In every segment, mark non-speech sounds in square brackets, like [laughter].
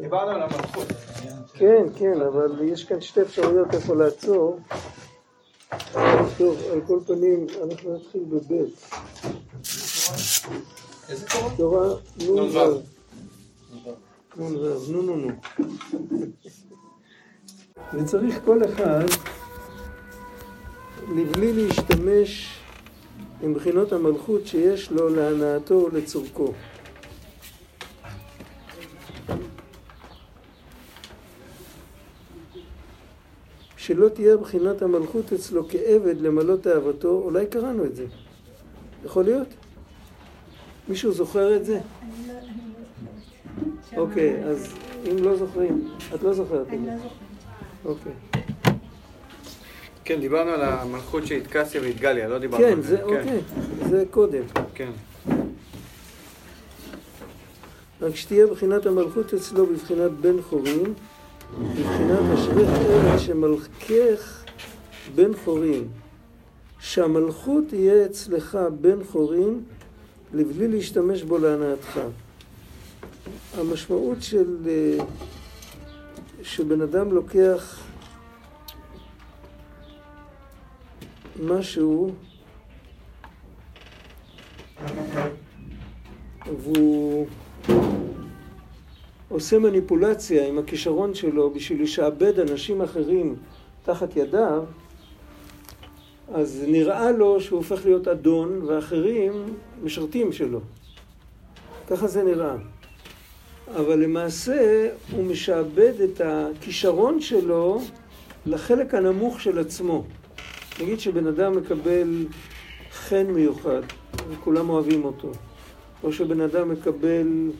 דיברנו על המלכות. כן, כן, אבל יש כאן שתי אפשרויות איפה לעצור. טוב, על כל פנים, אנחנו נתחיל בבית. איזה תורה? תורה נ"ו. נ"ו. נ"ו, נו נו נו. וצריך כל אחד, לבלי להשתמש עם בחינות המלכות שיש לו להנאתו ולצורכו. שלא תהיה בחינת המלכות אצלו כעבד למלא תאוותו, אולי קראנו את זה. יכול להיות? מישהו זוכר את זה? אוקיי, אז אם לא זוכרים, את לא זוכרת את זה. אוקיי. כן, דיברנו על המלכות של איתקסיה ואיתגליה, לא דיברנו כן, על זה אוקיי, זה קודם. כן. רק שתהיה בחינת המלכות אצלו בבחינת בן חורין, בבחינת אשריך ארץ שמלכך בן חורין. שהמלכות תהיה אצלך בן חורין, לבלי להשתמש בו להנאתך. המשמעות של... אה, שבן אדם לוקח משהו והוא עושה מניפולציה עם הכישרון שלו בשביל לשעבד אנשים אחרים תחת ידיו, אז נראה לו שהוא הופך להיות אדון ואחרים משרתים שלו. ככה זה נראה. אבל למעשה הוא משעבד את הכישרון שלו לחלק הנמוך של עצמו. נגיד שבן אדם מקבל חן מיוחד וכולם אוהבים אותו, או שבן אדם מקבל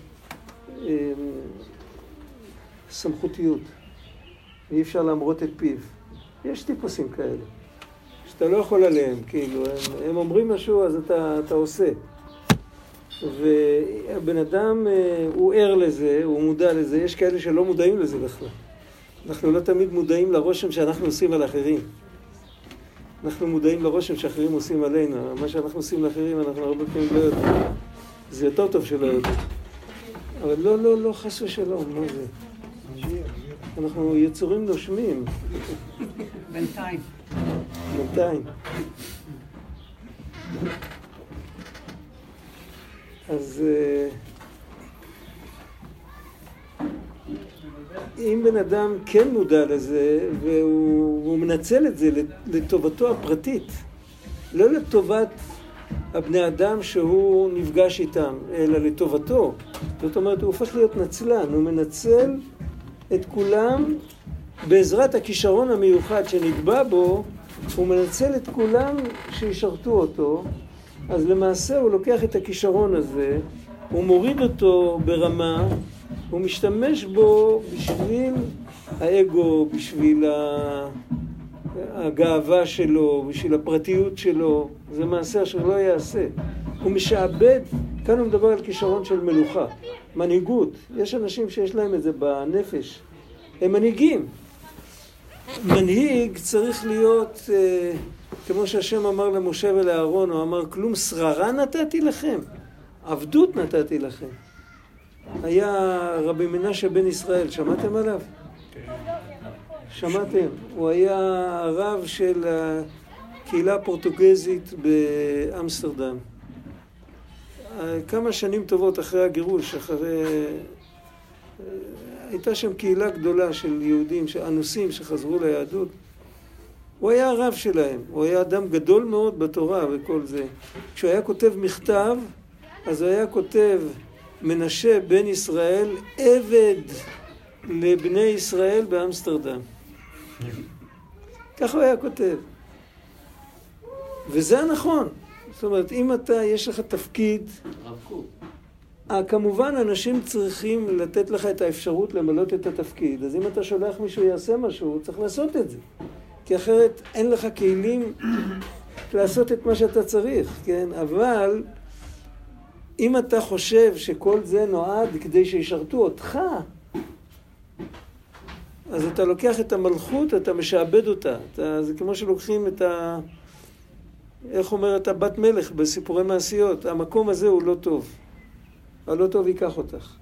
סמכותיות ואי אפשר להמרות את פיו. יש טיפוסים כאלה, שאתה לא יכול עליהם, כאילו, הם, הם אומרים משהו אז אתה, אתה עושה. והבן אדם אה, הוא ער לזה, הוא מודע לזה, יש כאלה שלא מודעים לזה בכלל. אנחנו לא תמיד מודעים לרושם שאנחנו עושים על אחרים. אנחנו מודעים לרושם שאחרים עושים עלינו. מה שאנחנו עושים לאחרים אנחנו הרבה פעמים לא יודעים. זה יותר טוב שלא יודעים. אבל לא, לא, לא, חס ושלום, מה זה? אנחנו יצורים נושמים. בינתיים. בינתיים. אז אה, אם בן אדם כן מודע לזה והוא, והוא מנצל את זה לטובתו הפרטית, לא לטובת הבני אדם שהוא נפגש איתם, אלא לטובתו. זאת אומרת, הוא הופך להיות נצלן, הוא מנצל את כולם. בעזרת הכישרון המיוחד שנקבע בו, הוא מנצל את כולם שישרתו אותו, אז למעשה הוא לוקח את הכישרון הזה, הוא מוריד אותו ברמה, הוא משתמש בו בשביל האגו, בשביל הגאווה שלו, בשביל הפרטיות שלו, זה מעשה אשר לא יעשה. הוא משעבד, כאן הוא מדבר על כישרון של מלוכה, מנהיגות. יש אנשים שיש להם את זה בנפש, הם מנהיגים. מנהיג צריך להיות... אה, כמו שהשם אמר למשה ולאהרון, הוא אמר, כלום שררה נתתי לכם, עבדות נתתי לכם. היה רבי מנשה בן ישראל, שמעתם עליו? שמעתם? הוא היה הרב של הקהילה הפורטוגזית באמסטרדם. כמה שנים טובות אחרי הגירוש, אחרי... הייתה שם קהילה גדולה של יהודים, אנוסים שחזרו ליהדות. הוא היה הרב שלהם, הוא היה אדם גדול מאוד בתורה וכל זה. כשהוא היה כותב מכתב, אז הוא היה כותב מנשה בן ישראל עבד לבני ישראל באמסטרדם. ככה הוא היה כותב. וזה הנכון. זאת אומרת, אם אתה, יש לך תפקיד... אה, כמובן, אנשים צריכים לתת לך את האפשרות למלא את התפקיד. אז אם אתה שולח מישהו יעשה משהו, צריך לעשות את זה. כי אחרת אין לך כלים לעשות את מה שאתה צריך, כן? אבל אם אתה חושב שכל זה נועד כדי שישרתו אותך, אז אתה לוקח את המלכות, אתה משעבד אותה. אתה, זה כמו שלוקחים את ה... איך אומרת הבת מלך בסיפורי מעשיות? המקום הזה הוא לא טוב. הלא טוב ייקח אותך.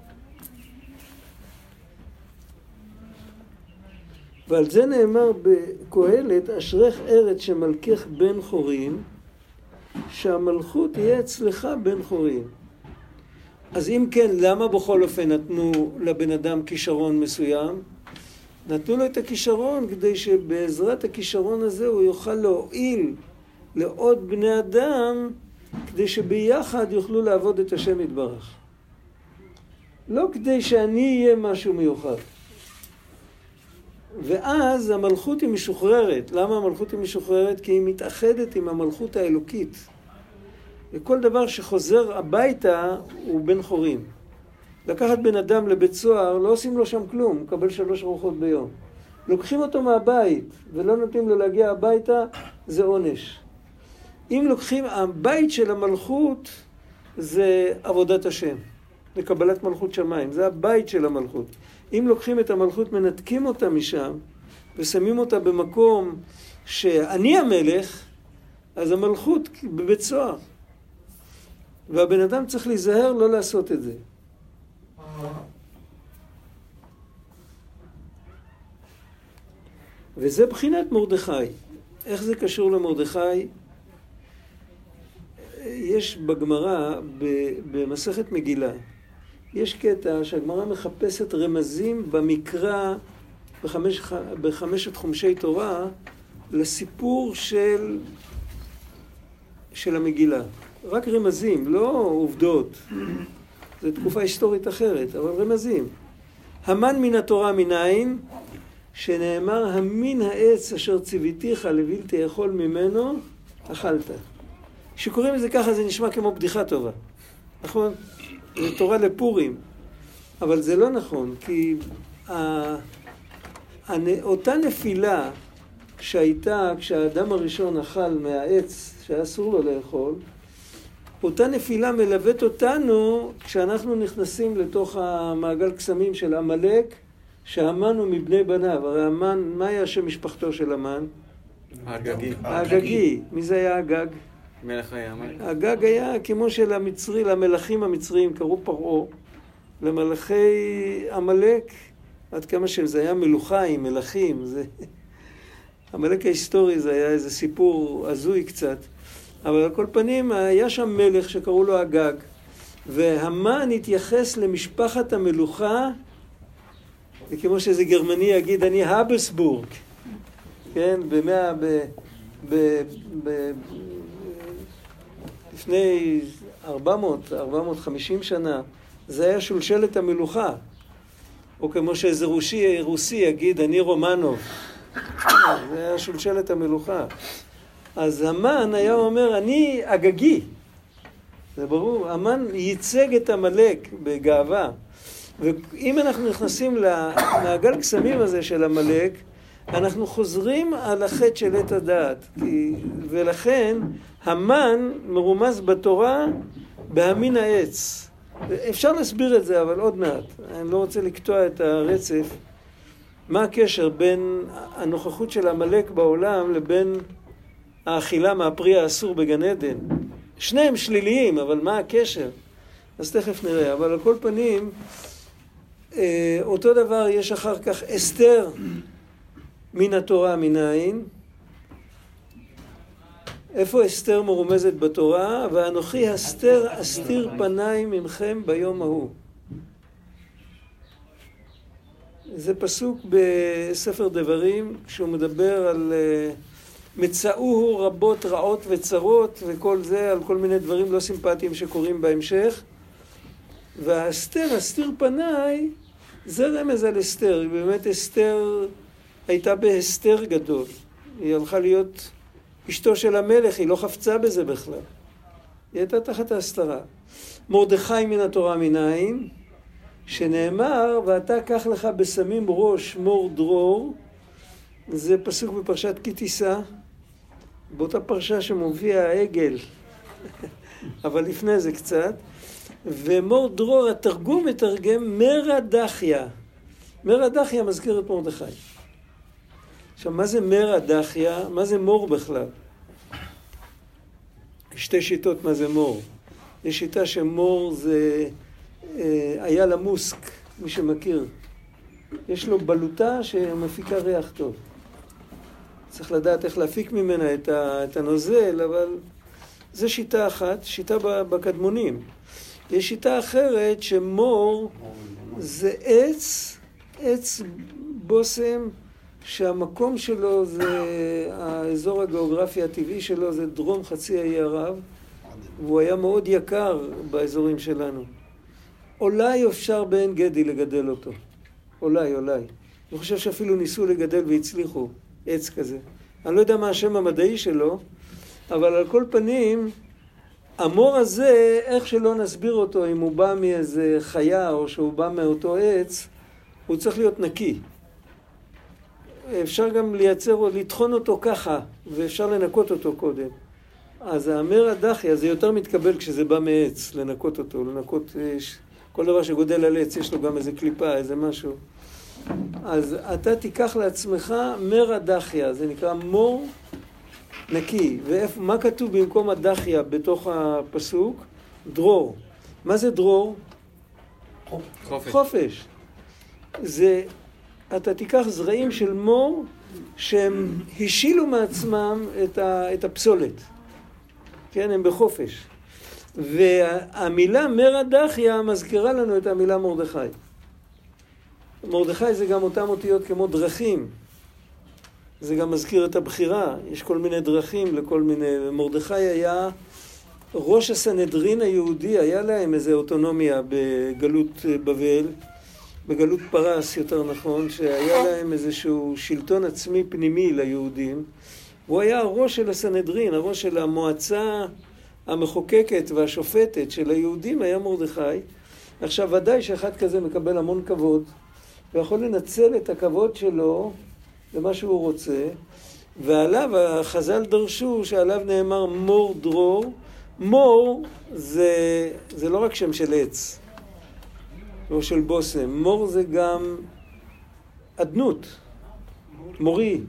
ועל זה נאמר בקהלת, אשריך ארץ שמלכך בן חורין, שהמלכות תהיה אצלך בן חורין. אז אם כן, למה בכל אופן נתנו לבן אדם כישרון מסוים? נתנו לו את הכישרון כדי שבעזרת הכישרון הזה הוא יוכל להועיל לעוד בני אדם כדי שביחד יוכלו לעבוד את השם יתברך. לא כדי שאני אהיה משהו מיוחד. ואז המלכות היא משוחררת. למה המלכות היא משוחררת? כי היא מתאחדת עם המלכות האלוקית. וכל דבר שחוזר הביתה הוא בן חורים. לקחת בן אדם לבית סוהר, לא עושים לו שם כלום, הוא מקבל שלוש ארוחות ביום. לוקחים אותו מהבית ולא נותנים לו להגיע הביתה, זה עונש. אם לוקחים, הבית של המלכות זה עבודת השם, זה קבלת מלכות שמיים, זה הבית של המלכות. אם לוקחים את המלכות, מנתקים אותה משם ושמים אותה במקום שאני המלך, אז המלכות בבית סוהר. והבן אדם צריך להיזהר לא לעשות את זה. וזה בחינת מרדכי. איך זה קשור למרדכי? יש בגמרא, במסכת מגילה, יש קטע שהגמרא מחפשת רמזים במקרא, בחמש, בחמשת חומשי תורה, לסיפור של, של המגילה. רק רמזים, לא עובדות. זו תקופה היסטורית אחרת, אבל רמזים. המן מן התורה מנין, שנאמר המין העץ אשר ציוויתיך לבלתי אכול ממנו, אכלת. כשקוראים לזה ככה זה נשמע כמו בדיחה טובה, נכון? זה תורה לפורים, אבל זה לא נכון, כי אותה נפילה שהייתה כשהאדם הראשון אכל מהעץ שהיה אסור לו לאכול, אותה נפילה מלווית אותנו כשאנחנו נכנסים לתוך המעגל קסמים של עמלק, שהמן הוא מבני בניו. הרי המן, מה היה שם משפחתו של המן? האגגי. האגגי. מי זה היה הגג? מלך עמלק. הגג היה כמו של המצרי, למלכים המצריים, קראו פרעה. למלכי עמלק, עד כמה שזה היה מלוכה מלכים, זה... עמלק ההיסטורי זה היה איזה סיפור הזוי קצת. אבל על כל פנים, היה שם מלך שקראו לו הגג, והמן התייחס למשפחת המלוכה, וכמו שאיזה גרמני יגיד, אני הבסבורג, כן, במאה, ב... ב... ב... לפני 400, 450 שנה, זה היה שולשלת המלוכה. או כמו שאיזה רוסי, רוסי יגיד, אני רומנוב. [coughs] זה היה שולשלת המלוכה. אז המן היה אומר, אני אגגי. זה ברור, המן ייצג את עמלק בגאווה. ואם אנחנו נכנסים למעגל קסמים הזה של עמלק, אנחנו חוזרים על החטא של עת הדעת. ולכן המן מרומז בתורה בהמין העץ. אפשר להסביר את זה, אבל עוד מעט. אני לא רוצה לקטוע את הרצף. מה הקשר בין הנוכחות של עמלק בעולם לבין האכילה מהפרי האסור בגן עדן. שניהם שליליים, אבל מה הקשר? אז תכף נראה. אבל על כל פנים, אה, אותו דבר יש אחר כך אסתר מן התורה מנין. איפה אסתר מרומזת בתורה? ואנוכי הסתר אסתיר פניי ממכם ביום ההוא. זה פסוק בספר דברים, כשהוא מדבר על... Uh, מצאוהו רבות רעות וצרות וכל זה על כל מיני דברים לא סימפטיים שקורים בהמשך. והאסתר, אסתיר פניי, זה רמז על אסתר. באמת אסתר הייתה בהסתר גדול. היא הלכה להיות אשתו של המלך, היא לא חפצה בזה בכלל. היא הייתה תחת ההסתרה. מרדכי מן התורה מנין, שנאמר, ואתה קח לך בשמים ראש מור דרור, זה פסוק בפרשת כי תישא. באותה פרשה שמופיע העגל, [laughs] אבל לפני זה קצת, ומור דרור, התרגום מתרגם מרדחיה. מרדחיה מזכיר את מרדכי. עכשיו, מה זה מרדחיה? מה זה מור בכלל? שתי שיטות מה זה מור. יש שיטה שמור זה אה, היה לה מוסק, מי שמכיר. יש לו בלוטה שמפיקה ריח טוב. צריך לדעת איך להפיק ממנה את, ה, את הנוזל, אבל זו שיטה אחת, שיטה בקדמונים. יש שיטה אחרת שמור זה עץ, עץ בושם שהמקום שלו זה, האזור הגיאוגרפי הטבעי שלו זה דרום חצי האי ערב, והוא היה מאוד יקר באזורים שלנו. אולי אפשר בעין גדי לגדל אותו. אולי, אולי. אני חושב שאפילו ניסו לגדל והצליחו עץ כזה. אני לא יודע מה השם המדעי שלו, אבל על כל פנים, המור הזה, איך שלא נסביר אותו, אם הוא בא מאיזה חיה או שהוא בא מאותו עץ, הוא צריך להיות נקי. אפשר גם לייצר, לטחון אותו ככה, ואפשר לנקות אותו קודם. אז האמר הדחיה זה יותר מתקבל כשזה בא מעץ, לנקות אותו, לנקות, כל דבר שגודל על עץ יש לו גם איזה קליפה, איזה משהו. אז אתה תיקח לעצמך מר הדחיה, זה נקרא מור נקי. ומה כתוב במקום הדחיה בתוך הפסוק? דרור. מה זה דרור? חופש. חופש. זה, אתה תיקח זרעים של מור שהם השילו מעצמם את, ה, את הפסולת. כן, הם בחופש. והמילה מרא דחיה מזכירה לנו את המילה מרדכי. מרדכי זה גם אותן אותיות כמו דרכים. זה גם מזכיר את הבחירה, יש כל מיני דרכים לכל מיני... מרדכי היה ראש הסנהדרין היהודי, היה להם איזו אוטונומיה בגלות בבל, בגלות פרס יותר נכון, שהיה להם איזשהו שלטון עצמי פנימי ליהודים. הוא היה הראש של הסנהדרין, הראש של המועצה המחוקקת והשופטת של היהודים היה מרדכי. עכשיו ודאי שאחד כזה מקבל המון כבוד, ויכול לנצל את הכבוד שלו למה שהוא רוצה, ועליו החז"ל דרשו שעליו נאמר מור דרור. מור זה, זה לא רק שם של עץ או של בושם, מור זה גם אדנות, מורי,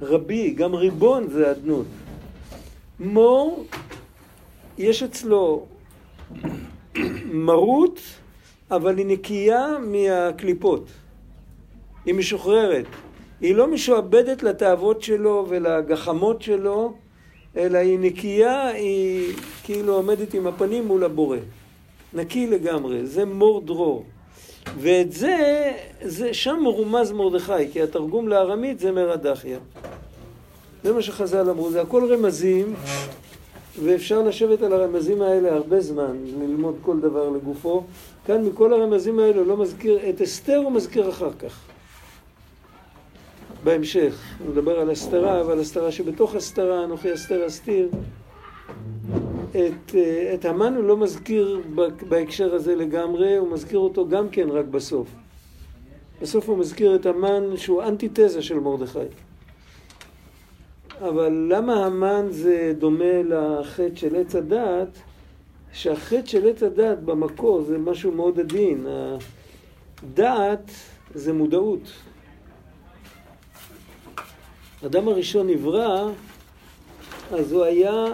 רבי, גם ריבון זה אדנות. מור, יש אצלו מרות, אבל היא נקייה מהקליפות. היא משוחררת. היא לא משועבדת לתאוות שלו ולגחמות שלו, אלא היא נקייה, היא כאילו עומדת עם הפנים מול הבורא. נקי לגמרי, זה מור דרור. ואת זה, זה שם מרומז מרדכי, כי התרגום לארמית זה מרדכיה. זה מה שחז"ל אמרו, זה הכל רמזים, ואפשר לשבת על הרמזים האלה הרבה זמן, ללמוד כל דבר לגופו. כאן מכל הרמזים האלה לא מזכיר, את אסתר הוא מזכיר אחר כך. בהמשך. מדבר על הסתרה, אבל הסתרה שבתוך הסתרה, אנוכי אסתר אסתיר. את, אה, את המן הוא לא מזכיר בהקשר הזה לגמרי, הוא מזכיר אותו גם כן רק בסוף. בסוף הוא מזכיר את המן שהוא אנטיתזה של מרדכי. אבל למה המן זה דומה לחטא של עץ הדעת? שהחטא של עץ הדעת במקור זה משהו מאוד עדין. הדעת זה מודעות. האדם הראשון נברא, אז הוא היה,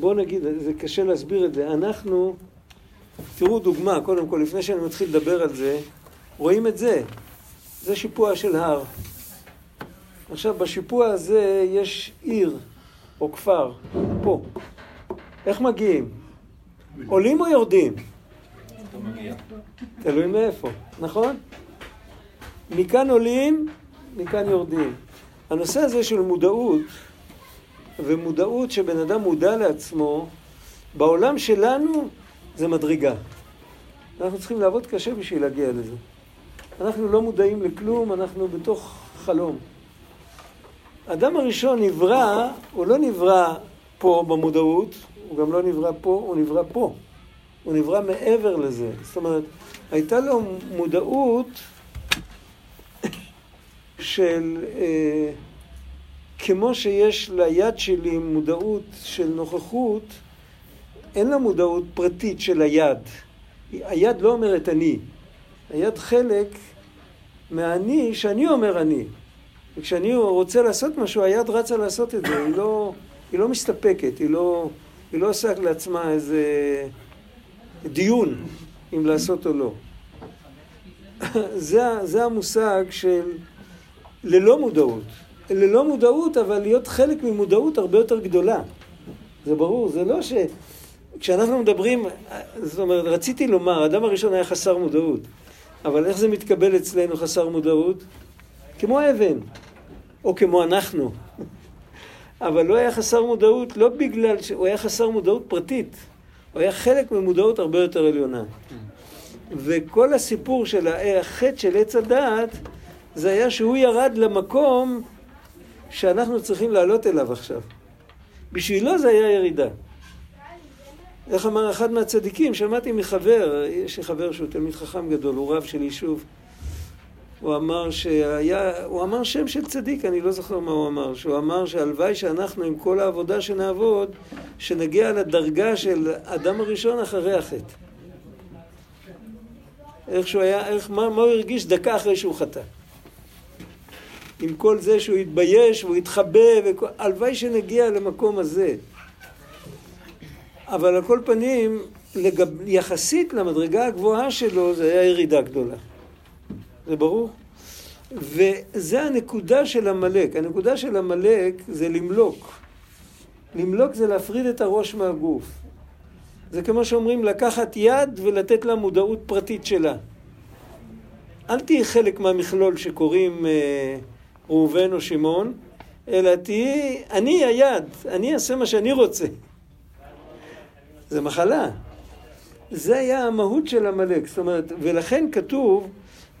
בוא נגיד, זה קשה להסביר את זה, אנחנו, תראו דוגמה, קודם כל, לפני שאני מתחיל לדבר על זה, רואים את זה, זה שיפוע של הר. עכשיו, בשיפוע הזה יש עיר או כפר, פה. איך מגיעים? עולים או יורדים? תלוי מאיפה, נכון? מכאן עולים מכאן יורדים. הנושא הזה של מודעות, ומודעות שבן אדם מודע לעצמו, בעולם שלנו זה מדרגה. אנחנו צריכים לעבוד קשה בשביל להגיע לזה. אנחנו לא מודעים לכלום, אנחנו בתוך חלום. האדם הראשון נברא, הוא לא נברא פה במודעות, הוא גם לא נברא פה, הוא נברא פה. הוא נברא מעבר לזה. זאת אומרת, הייתה לו מודעות של אה, כמו שיש ליד שלי מודעות של נוכחות, אין לה מודעות פרטית של היד. היד לא אומרת אני. היד חלק מהאני שאני אומר אני. וכשאני רוצה לעשות משהו, היד רצה לעשות את זה. היא לא, היא לא מסתפקת, היא לא, היא לא עושה לעצמה איזה דיון אם לעשות או לא. [laughs] זה, זה המושג של ללא מודעות. ללא מודעות, אבל להיות חלק ממודעות הרבה יותר גדולה. זה ברור, זה לא ש... כשאנחנו מדברים, זאת אומרת, רציתי לומר, האדם הראשון היה חסר מודעות, אבל איך זה מתקבל אצלנו חסר מודעות? כמו אבן, או כמו אנחנו. [laughs] אבל לא היה חסר מודעות, לא בגלל שהוא היה חסר מודעות פרטית, הוא היה חלק ממודעות הרבה יותר עליונה. וכל הסיפור של החטא של עץ הדעת, זה היה שהוא ירד למקום שאנחנו צריכים לעלות אליו עכשיו. בשבילו זה היה ירידה. איך אמר אחד מהצדיקים, שמעתי מחבר, יש לי חבר שהוא תלמיד חכם גדול, הוא רב של יישוב. הוא אמר שהיה, הוא אמר שם של צדיק, אני לא זוכר מה הוא אמר, שהוא אמר שהלוואי שאנחנו עם כל העבודה שנעבוד, שנגיע לדרגה של אדם הראשון אחרי החטא. איך שהוא היה, איך, מה, מה הוא הרגיש דקה אחרי שהוא חטא. עם כל זה שהוא התבייש והוא התחבא, הלוואי שנגיע למקום הזה. אבל על כל פנים, לגב, יחסית למדרגה הגבוהה שלו, זה היה ירידה גדולה. זה ברור? וזה הנקודה של עמלק. הנקודה של עמלק זה למלוק. למלוק זה להפריד את הראש מהגוף. זה כמו שאומרים לקחת יד ולתת לה מודעות פרטית שלה. אל תהיי חלק מהמכלול שקוראים אה, ראובן או שמעון, אלא תהיי, אני היד, אני אעשה מה שאני רוצה. זה מחלה. זה היה המהות של עמלק. זאת אומרת, ולכן כתוב,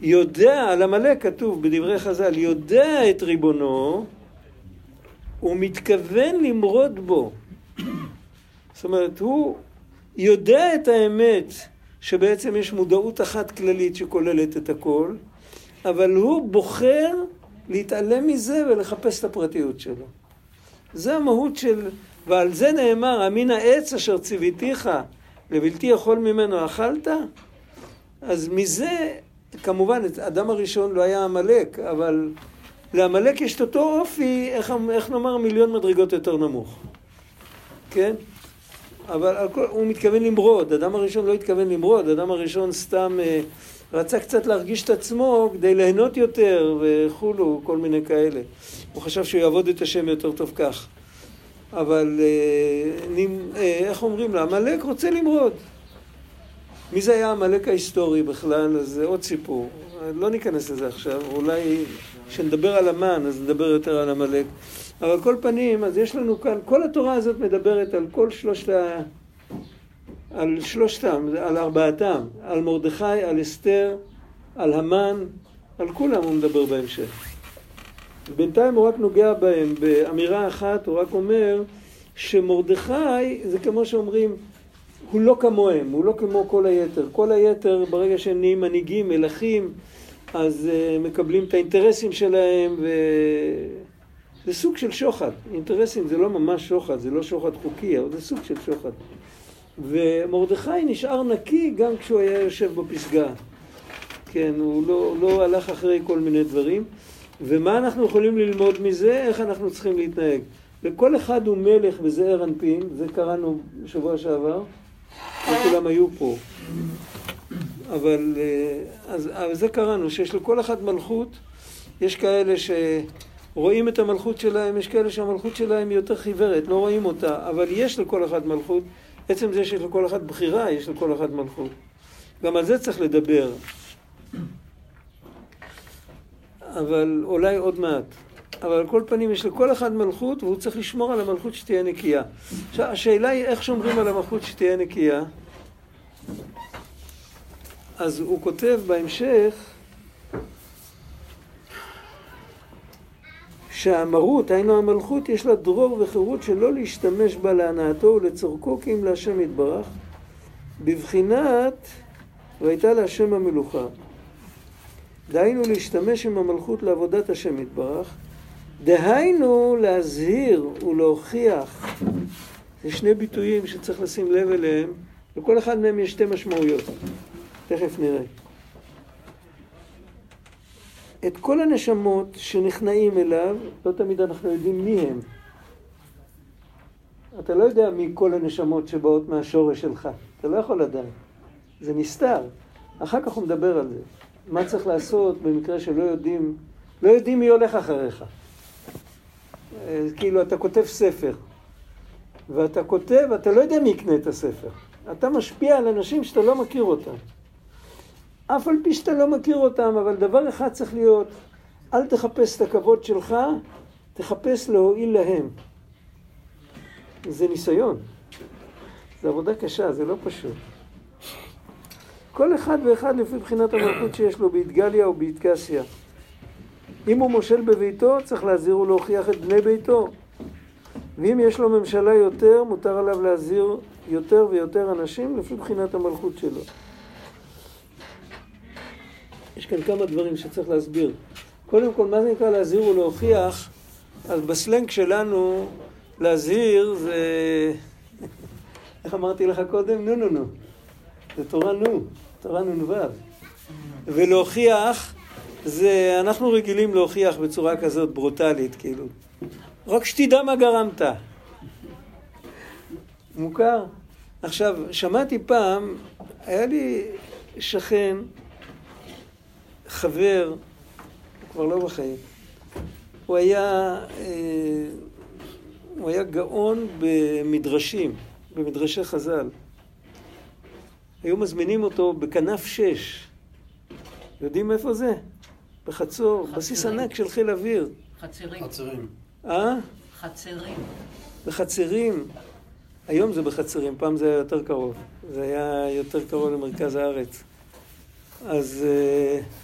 יודע, על עמלק כתוב בדברי חז"ל, יודע את ריבונו, הוא מתכוון למרוד בו. זאת אומרת, הוא יודע את האמת שבעצם יש מודעות אחת כללית שכוללת את הכל, אבל הוא בוחר להתעלם מזה ולחפש את הפרטיות שלו. זה המהות של... ועל זה נאמר, אמין העץ אשר ציוויתיך, לבלתי יכול ממנו אכלת? אז מזה, כמובן, אדם הראשון לא היה עמלק, אבל לעמלק יש את אותו אופי, איך, איך נאמר, מיליון מדרגות יותר נמוך. כן? אבל הכל, הוא מתכוון למרוד, אדם הראשון לא התכוון למרוד, אדם הראשון סתם אה, רצה קצת להרגיש את עצמו כדי ליהנות יותר וכולו, כל מיני כאלה. הוא חשב שהוא יעבוד את השם יותר טוב כך. אבל אה, אה, איך אומרים לה? עמלק רוצה למרוד. מי זה היה עמלק ההיסטורי בכלל? אז זה עוד סיפור. לא ניכנס לזה עכשיו, אולי כשנדבר על המן אז נדבר יותר על עמלק. אבל כל פנים, אז יש לנו כאן, כל התורה הזאת מדברת על כל שלושת ה... על שלושתם, על ארבעתם, על מרדכי, על אסתר, על המן, על כולם הוא מדבר בהמשך. בינתיים הוא רק נוגע בהם באמירה אחת, הוא רק אומר שמרדכי זה כמו שאומרים, הוא לא כמוהם, הוא לא כמו כל היתר. כל היתר ברגע שהם נהיים מנהיגים, מלכים, אז uh, מקבלים את האינטרסים שלהם ו... זה סוג של שוחד. אינטרסים זה לא ממש שוחד, זה לא שוחד חוקי, אבל זה סוג של שוחד. ומרדכי נשאר נקי גם כשהוא היה יושב בפסגה. כן, הוא לא, לא הלך אחרי כל מיני דברים. ומה אנחנו יכולים ללמוד מזה? איך אנחנו צריכים להתנהג. וכל אחד הוא מלך בזעיר אנפין, זה קראנו בשבוע שעבר, וכולם היו פה. אבל אה, אז, אז זה קראנו, שיש לכל אחד מלכות, יש כאלה שרואים את המלכות שלהם, יש כאלה שהמלכות שלהם היא יותר חיוורת, לא רואים אותה, אבל יש לכל אחד מלכות. עצם זה שיש לכל אחד בחירה, יש לכל אחד מלכות. גם על זה צריך לדבר. אבל אולי עוד מעט. אבל על כל פנים יש לכל אחד מלכות והוא צריך לשמור על המלכות שתהיה נקייה. עכשיו השאלה היא איך שומרים על המלכות שתהיה נקייה. אז הוא כותב בהמשך שהמרות, היינו המלכות, יש לה דרור וחירות שלא להשתמש בה להנאתו ולצורכו כי אם להשם יתברך, בבחינת והייתה להשם המלוכה. דהיינו להשתמש עם המלכות לעבודת השם יתברך, דהיינו להזהיר ולהוכיח. זה שני ביטויים שצריך לשים לב אליהם, לכל אחד מהם יש שתי משמעויות. תכף נראה. את כל הנשמות שנכנעים אליו, לא תמיד אנחנו יודעים מי הם. אתה לא יודע מי כל הנשמות שבאות מהשורש שלך, אתה לא יכול לדעת. זה נסתר. אחר כך הוא מדבר על זה. מה צריך לעשות במקרה שלא יודעים, לא יודעים מי הולך אחריך. אה, כאילו, אתה כותב ספר, ואתה כותב, אתה לא יודע מי יקנה את הספר. אתה משפיע על אנשים שאתה לא מכיר אותם. אף על פי שאתה לא מכיר אותם, אבל דבר אחד צריך להיות, אל תחפש את הכבוד שלך, תחפש להועיל להם. זה ניסיון. זו עבודה קשה, זה לא פשוט. כל אחד ואחד לפי בחינת המלכות שיש לו באתגליה או באתקסיה. אם הוא מושל בביתו, צריך להזהיר ולהוכיח את בני ביתו. ואם יש לו ממשלה יותר, מותר עליו להזהיר יותר ויותר אנשים לפי בחינת המלכות שלו. יש כאן כמה דברים שצריך להסביר. קודם כל, מה זה נקרא להזהיר ולהוכיח? אז בסלנג שלנו, להזהיר זה... איך אמרתי לך קודם? נו נו נו. זה תורה נו, תורה נ"ו. ולהוכיח, זה, אנחנו רגילים להוכיח בצורה כזאת ברוטלית, כאילו. רק שתדע מה גרמת. מוכר? עכשיו, שמעתי פעם, היה לי שכן, חבר, הוא כבר לא בחיים, הוא היה, אה, הוא היה גאון במדרשים, במדרשי חז"ל. היו מזמינים אותו בכנף שש. יודעים איפה זה? בחצור, חצרים. בסיס ענק של חיל אוויר. חצרים. חצרים. אה? חצרים. בחצרים. היום זה בחצרים, פעם זה היה יותר קרוב. זה היה יותר קרוב למרכז הארץ. אז uh,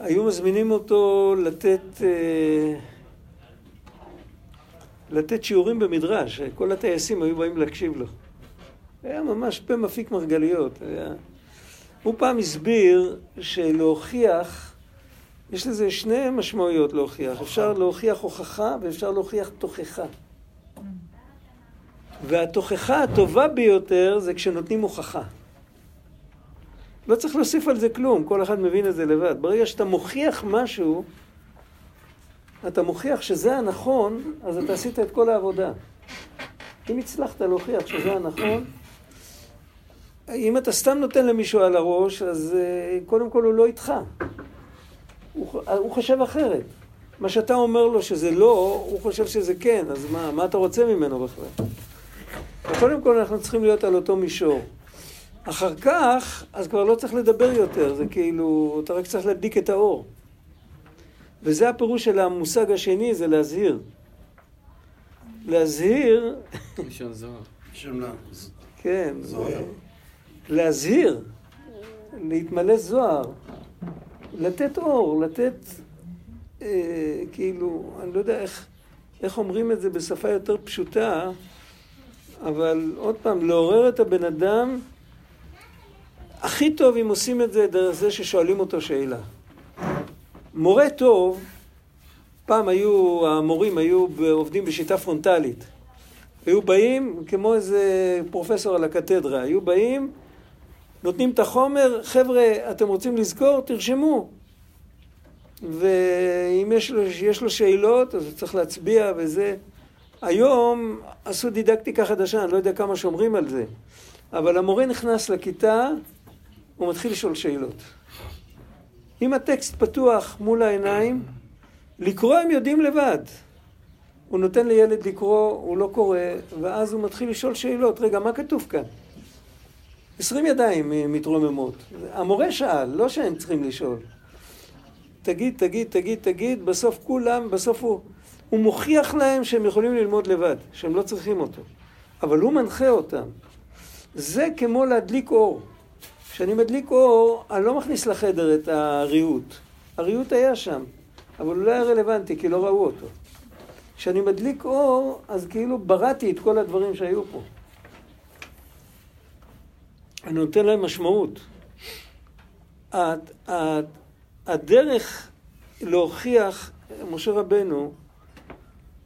היו מזמינים אותו לתת, uh, לתת שיעורים במדרש. כל הטייסים היו באים להקשיב לו. היה ממש פה מפיק מרגליות. היה... הוא פעם הסביר שלהוכיח, יש לזה שני משמעויות להוכיח. אפשר להוכיח הוכחה ואפשר להוכיח תוכחה. והתוכחה הטובה ביותר זה כשנותנים הוכחה. לא צריך להוסיף על זה כלום, כל אחד מבין את זה לבד. ברגע שאתה מוכיח משהו, אתה מוכיח שזה הנכון, אז אתה עשית את כל העבודה. אם הצלחת להוכיח שזה הנכון, אם אתה סתם נותן למישהו על הראש, אז uh, קודם כל הוא לא איתך. הוא, הוא חושב אחרת. מה שאתה אומר לו שזה לא, הוא חושב שזה כן, אז מה, מה אתה רוצה ממנו בכלל? קודם כל אנחנו צריכים להיות על אותו מישור. אחר כך, אז כבר לא צריך לדבר יותר, זה כאילו, אתה רק צריך להדליק את האור. וזה הפירוש של המושג השני, זה להזהיר. להזהיר... לשון זוהר. כן. זוהר. להזהיר, להתמלא זוהר, לתת אור, לתת, אה, כאילו, אני לא יודע איך, איך אומרים את זה בשפה יותר פשוטה, אבל עוד פעם, לעורר את הבן אדם, הכי טוב אם עושים את זה דרך זה ששואלים אותו שאלה. מורה טוב, פעם היו, המורים היו עובדים בשיטה פרונטלית. היו באים, כמו איזה פרופסור על הקתדרה, היו באים, נותנים את החומר, חבר'ה, אתם רוצים לזכור? תרשמו. ואם יש לו, יש לו שאלות, אז צריך להצביע וזה. היום עשו דידקטיקה חדשה, אני לא יודע כמה שומרים על זה, אבל המורה נכנס לכיתה, הוא מתחיל לשאול שאלות. אם הטקסט פתוח מול העיניים, לקרוא הם יודעים לבד. הוא נותן לילד לקרוא, הוא לא קורא, ואז הוא מתחיל לשאול שאלות. רגע, מה כתוב כאן? עשרים ידיים מתרוממות. המורה שאל, לא שהם צריכים לשאול. תגיד, תגיד, תגיד, תגיד, בסוף כולם, בסוף הוא, הוא מוכיח להם שהם יכולים ללמוד לבד, שהם לא צריכים אותו. אבל הוא מנחה אותם. זה כמו להדליק אור. כשאני מדליק אור, אני לא מכניס לחדר את הריהוט. הריהוט היה שם, אבל הוא לא היה רלוונטי, כי לא ראו אותו. כשאני מדליק אור, אז כאילו בראתי את כל הדברים שהיו פה. אני נותן להם משמעות. הדרך להוכיח, משה רבנו,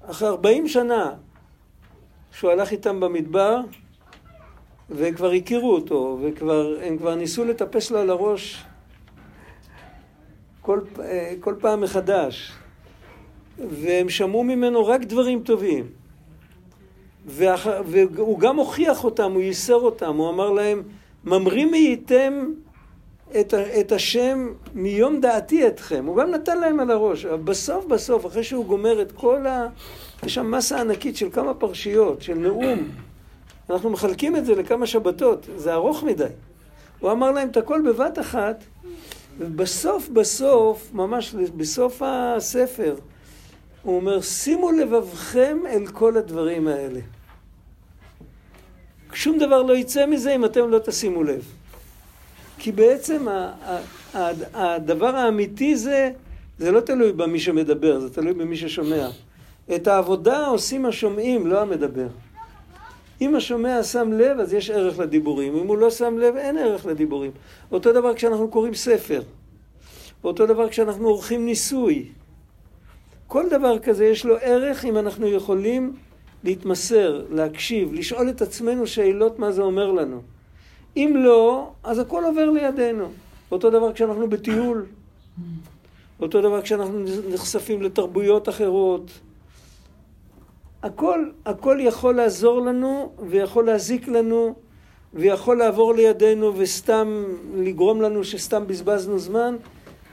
אחרי 40 שנה שהוא הלך איתם במדבר, והם כבר הכירו אותו, והם כבר ניסו לטפס לו על הראש כל, כל פעם מחדש, והם שמעו ממנו רק דברים טובים. והוא גם הוכיח אותם, הוא ייסר אותם, הוא אמר להם, ממרים הייתם את, את השם מיום דעתי אתכם. הוא גם נתן להם על הראש. בסוף בסוף, אחרי שהוא גומר את כל ה... יש שם מסה ענקית של כמה פרשיות, של נאום. אנחנו מחלקים את זה לכמה שבתות, זה ארוך מדי. הוא אמר להם את הכל בבת אחת, ובסוף בסוף, ממש בסוף הספר, הוא אומר, שימו לבבכם אל כל הדברים האלה. שום דבר לא יצא מזה אם אתם לא תשימו לב. כי בעצם הדבר האמיתי זה, זה לא תלוי במי שמדבר, זה תלוי במי ששומע. את העבודה עושים השומעים, לא המדבר. אם השומע שם לב, אז יש ערך לדיבורים. אם הוא לא שם לב, אין ערך לדיבורים. אותו דבר כשאנחנו קוראים ספר. אותו דבר כשאנחנו עורכים ניסוי. כל דבר כזה יש לו ערך אם אנחנו יכולים להתמסר, להקשיב, לשאול את עצמנו שאלות מה זה אומר לנו. אם לא, אז הכל עובר לידינו. אותו דבר כשאנחנו בטיול. אותו דבר כשאנחנו נחשפים לתרבויות אחרות. הכל, הכל יכול לעזור לנו ויכול להזיק לנו ויכול לעבור לידינו וסתם לגרום לנו שסתם בזבזנו זמן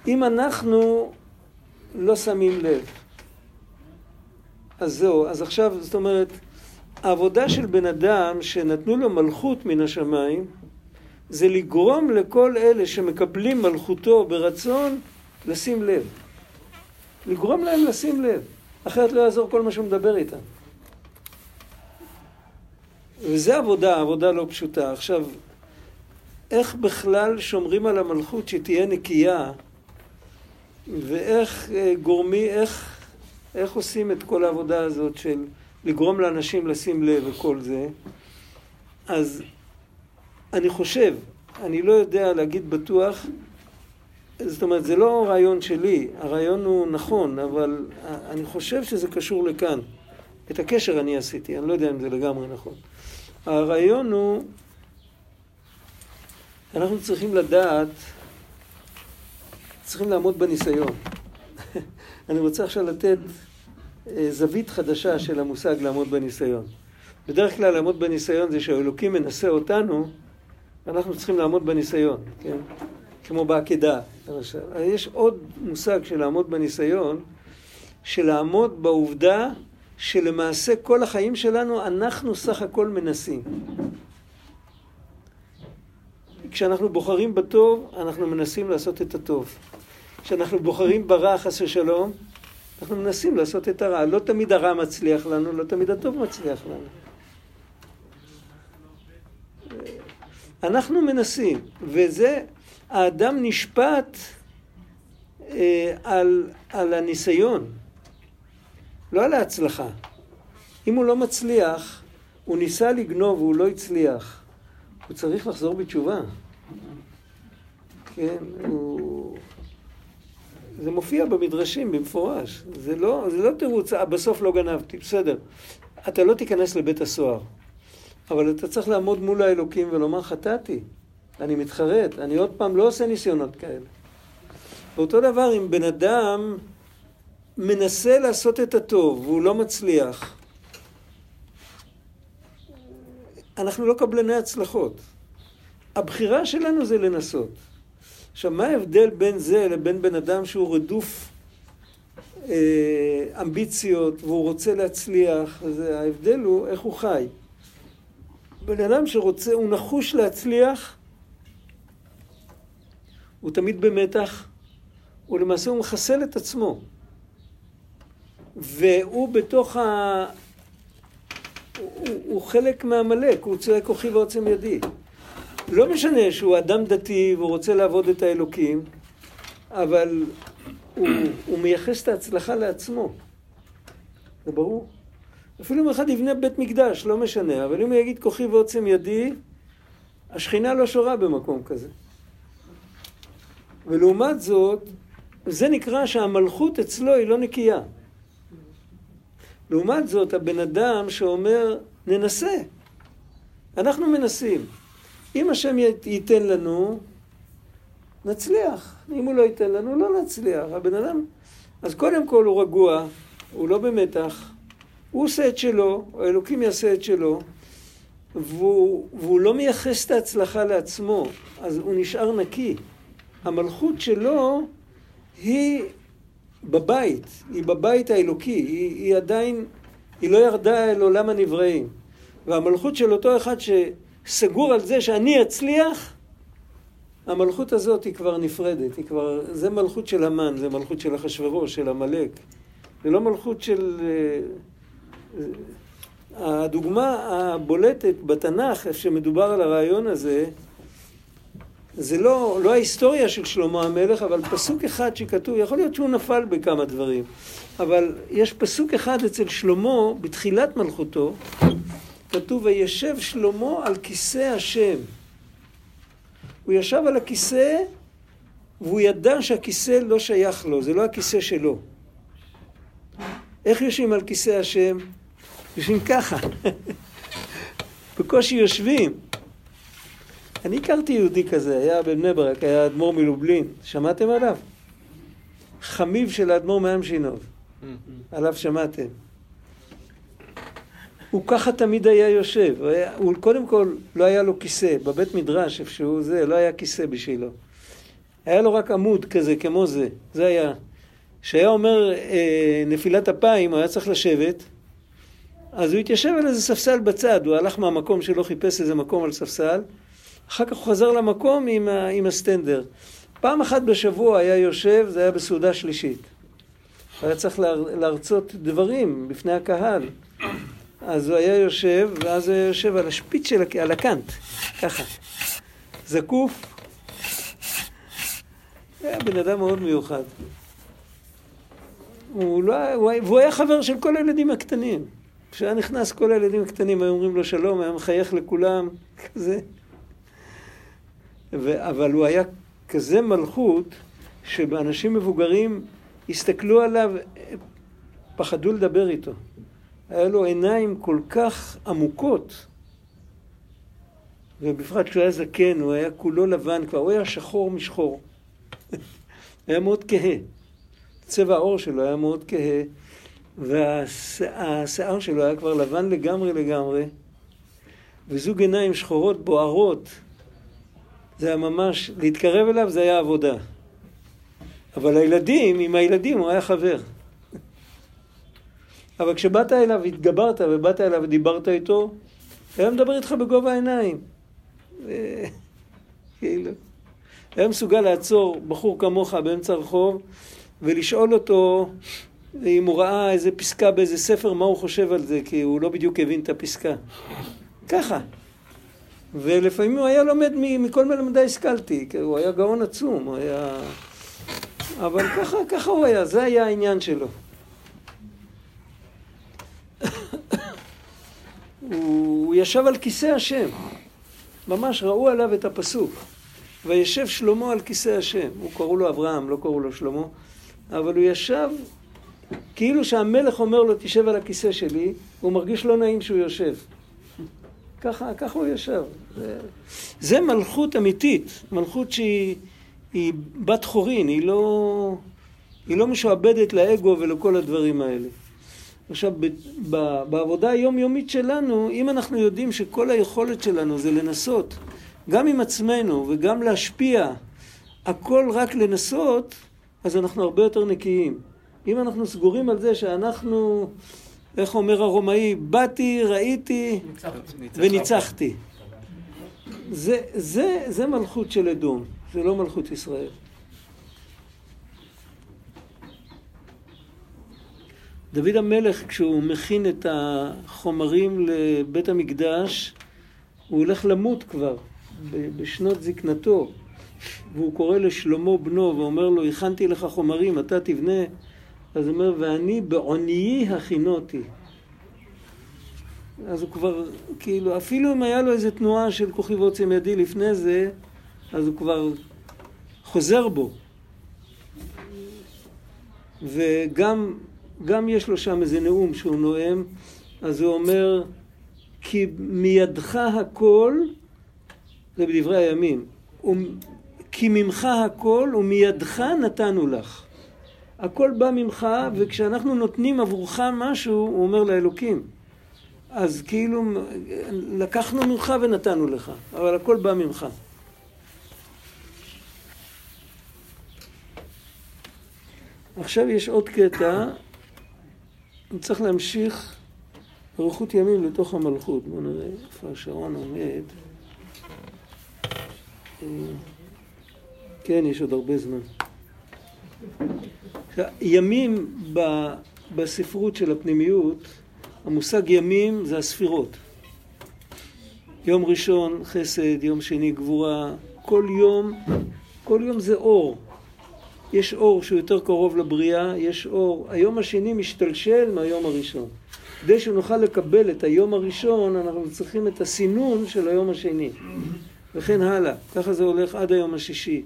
אם אנחנו לא שמים לב. אז זהו, אז עכשיו, זאת אומרת, העבודה של בן אדם שנתנו לו מלכות מן השמיים זה לגרום לכל אלה שמקבלים מלכותו ברצון לשים לב. לגרום להם לשים לב, אחרת לא יעזור כל מה שהוא מדבר איתם. וזה עבודה, עבודה לא פשוטה. עכשיו, איך בכלל שומרים על המלכות שתהיה נקייה, ואיך אה, גורמי, איך, איך עושים את כל העבודה הזאת של לגרום לאנשים לשים לב וכל זה, אז אני חושב, אני לא יודע להגיד בטוח, זאת אומרת, זה לא רעיון שלי, הרעיון הוא נכון, אבל אני חושב שזה קשור לכאן. את הקשר אני עשיתי, אני לא יודע אם זה לגמרי נכון. הרעיון הוא, אנחנו צריכים לדעת, צריכים לעמוד בניסיון. [laughs] אני רוצה עכשיו לתת אה, זווית חדשה של המושג לעמוד בניסיון. בדרך כלל לעמוד בניסיון זה שהאלוקים מנסה אותנו, ואנחנו צריכים לעמוד בניסיון, כן? כמו בעקדה. יש עוד מושג של לעמוד בניסיון, של לעמוד בעובדה שלמעשה כל החיים שלנו אנחנו סך הכל מנסים. כשאנחנו בוחרים בטוב, אנחנו מנסים לעשות את הטוב. כשאנחנו בוחרים ברע, חס ושלום, אנחנו מנסים לעשות את הרע. לא תמיד הרע מצליח לנו, לא תמיד הטוב מצליח לנו. אנחנו מנסים, וזה, האדם נשפט אה, על, על הניסיון. לא על ההצלחה. אם הוא לא מצליח, הוא ניסה לגנוב והוא לא הצליח, הוא צריך לחזור בתשובה. כן, הוא... זה מופיע במדרשים במפורש. זה לא, זה לא תירוץ, אה, בסוף לא גנבתי, בסדר. אתה לא תיכנס לבית הסוהר, אבל אתה צריך לעמוד מול האלוקים ולומר, חטאתי, אני מתחרט, אני עוד פעם לא עושה ניסיונות כאלה. ואותו דבר אם בן אדם מנסה לעשות את הטוב והוא לא מצליח, אנחנו לא קבלני הצלחות. הבחירה שלנו זה לנסות. עכשיו, מה ההבדל בין זה לבין בן אדם שהוא רדוף אה, אמביציות והוא רוצה להצליח? זה, ההבדל הוא איך הוא חי. בן אדם שרוצה, הוא נחוש להצליח, הוא תמיד במתח, ולמעשה הוא מחסל את עצמו. והוא בתוך ה... הוא, הוא חלק מעמלק, הוא צועק כוחי ועוצם ידי. לא משנה שהוא אדם דתי והוא רוצה לעבוד את האלוקים, אבל הוא, הוא מייחס את ההצלחה לעצמו. זה ברור. אפילו אם אחד יבנה בית מקדש, לא משנה, אבל אם הוא יגיד כוחי ועוצם ידי, השכינה לא שורה במקום כזה. ולעומת זאת, זה נקרא שהמלכות אצלו היא לא נקייה. לעומת זאת, הבן אדם שאומר, ננסה. אנחנו מנסים. אם השם ייתן לנו, נצליח. אם הוא לא ייתן לנו, לא נצליח. הבן אדם... אז קודם כל הוא רגוע, הוא לא במתח, הוא עושה את שלו, האלוקים יעשה את שלו, והוא, והוא לא מייחס את ההצלחה לעצמו, אז הוא נשאר נקי. המלכות שלו היא בבית, היא בבית האלוקי, היא, היא עדיין, היא לא ירדה אל עולם הנבראים. והמלכות של אותו אחד שסגור על זה שאני אצליח, המלכות הזאת היא כבר נפרדת, היא כבר, זה מלכות של המן, זה מלכות של אחשוורוש, של עמלק. זה לא מלכות של... אה, הדוגמה הבולטת בתנ"ך, איפה שמדובר על הרעיון הזה, זה לא, לא ההיסטוריה של שלמה המלך, אבל פסוק אחד שכתוב, יכול להיות שהוא נפל בכמה דברים, אבל יש פסוק אחד אצל שלמה, בתחילת מלכותו, כתוב, וישב שלמה על כיסא השם. הוא ישב על הכיסא, והוא ידע שהכיסא לא שייך לו, זה לא הכיסא שלו. איך יושבים על כיסא השם? יושבים ככה. [laughs] בקושי יושבים. אני הכרתי יהודי כזה, היה בבני ברק, היה אדמו"ר מלובלין, שמעתם עליו? חמיב של האדמו"ר מאמשינוב, עליו שמעתם. הוא ככה תמיד היה יושב, הוא, היה, הוא קודם כל לא היה לו כיסא, בבית מדרש איפה שהוא זה, לא היה כיסא בשבילו. היה לו רק עמוד כזה, כמו זה, זה היה. כשהיה אומר אה, נפילת אפיים, הוא היה צריך לשבת, אז הוא התיישב על איזה ספסל בצד, הוא הלך מהמקום שלו, חיפש איזה מקום על ספסל, אחר כך הוא חזר למקום עם, ה, עם הסטנדר. פעם אחת בשבוע היה יושב, זה היה בסעודה שלישית. היה צריך להר, להרצות דברים בפני הקהל. אז הוא היה יושב, ואז הוא היה יושב על השפיץ של, על הקאנט, ככה. זקוף. היה בן אדם מאוד מיוחד. הוא לא, הוא, והוא היה חבר של כל הילדים הקטנים. כשהיה נכנס כל הילדים הקטנים היו אומרים לו שלום, היה מחייך לכולם, [laughs] כזה. ו, אבל הוא היה כזה מלכות, שאנשים מבוגרים הסתכלו עליו, פחדו לדבר איתו. היה לו עיניים כל כך עמוקות, ובפרט כשהוא היה זקן, הוא היה כולו לבן כבר, הוא היה שחור משחור. [laughs] היה מאוד כהה. צבע העור שלו היה מאוד כהה, והשיער שלו היה כבר לבן לגמרי לגמרי, וזוג עיניים שחורות בוערות. זה היה ממש, להתקרב אליו זה היה עבודה. אבל הילדים, עם הילדים הוא היה חבר. [laughs] אבל כשבאת אליו, התגברת ובאת אליו ודיברת איתו, היה מדבר איתך בגובה העיניים. [laughs] כאילו. היה מסוגל לעצור בחור כמוך באמצע הרחוב ולשאול אותו אם הוא ראה איזה פסקה באיזה ספר, מה הוא חושב על זה, כי הוא לא בדיוק הבין את הפסקה. ככה. ולפעמים הוא היה לומד מכל מלמדי השכלתי, הוא היה גאון עצום, הוא היה... אבל ככה, ככה הוא היה, זה היה העניין שלו. הוא ישב על כיסא השם, ממש ראו עליו את הפסוק. וישב שלמה על כיסא השם. הוא קראו לו אברהם, לא קראו לו שלמה, אבל הוא ישב כאילו שהמלך אומר לו, תשב על הכיסא שלי, הוא מרגיש לא נעים שהוא יושב. ככה, ככה הוא ישב. זה, זה מלכות אמיתית, מלכות שהיא בת חורין, היא לא, היא לא משועבדת לאגו ולכל הדברים האלה. עכשיו, ב, ב, בעבודה היומיומית שלנו, אם אנחנו יודעים שכל היכולת שלנו זה לנסות, גם עם עצמנו וגם להשפיע, הכל רק לנסות, אז אנחנו הרבה יותר נקיים. אם אנחנו סגורים על זה שאנחנו, איך אומר הרומאי, באתי, ראיתי וניצחתי. זה, זה, זה מלכות של אדום, זה לא מלכות ישראל. דוד המלך, כשהוא מכין את החומרים לבית המקדש, הוא הולך למות כבר, בשנות זקנתו, והוא קורא לשלמה בנו ואומר לו, הכנתי לך חומרים, אתה תבנה אז הוא אומר, ואני בעוניי הכינותי. אז הוא כבר, כאילו, אפילו אם היה לו איזה תנועה של כוחי ועוצם ידי לפני זה, אז הוא כבר חוזר בו. וגם גם יש לו שם איזה נאום שהוא נואם, אז הוא אומר, כי מידך הכל, זה בדברי הימים, כי ממך הכל ומידך נתנו לך. הכל בא ממך, וכשאנחנו נותנים עבורך משהו, הוא אומר לאלוקים. אז כאילו לקחנו ממך ונתנו לך, אבל הכל בא ממך. עכשיו יש עוד קטע, אני צריך להמשיך אריכות ימים לתוך המלכות. בואו נראה איפה השעון עומד. אה, כן, יש עוד הרבה זמן. ימים בספרות של הפנימיות, המושג ימים זה הספירות. יום ראשון חסד, יום שני גבורה, כל יום, כל יום זה אור. יש אור שהוא יותר קרוב לבריאה, יש אור. היום השני משתלשל מהיום הראשון. כדי שנוכל לקבל את היום הראשון, אנחנו צריכים את הסינון של היום השני. וכן הלאה. ככה זה הולך עד היום השישי.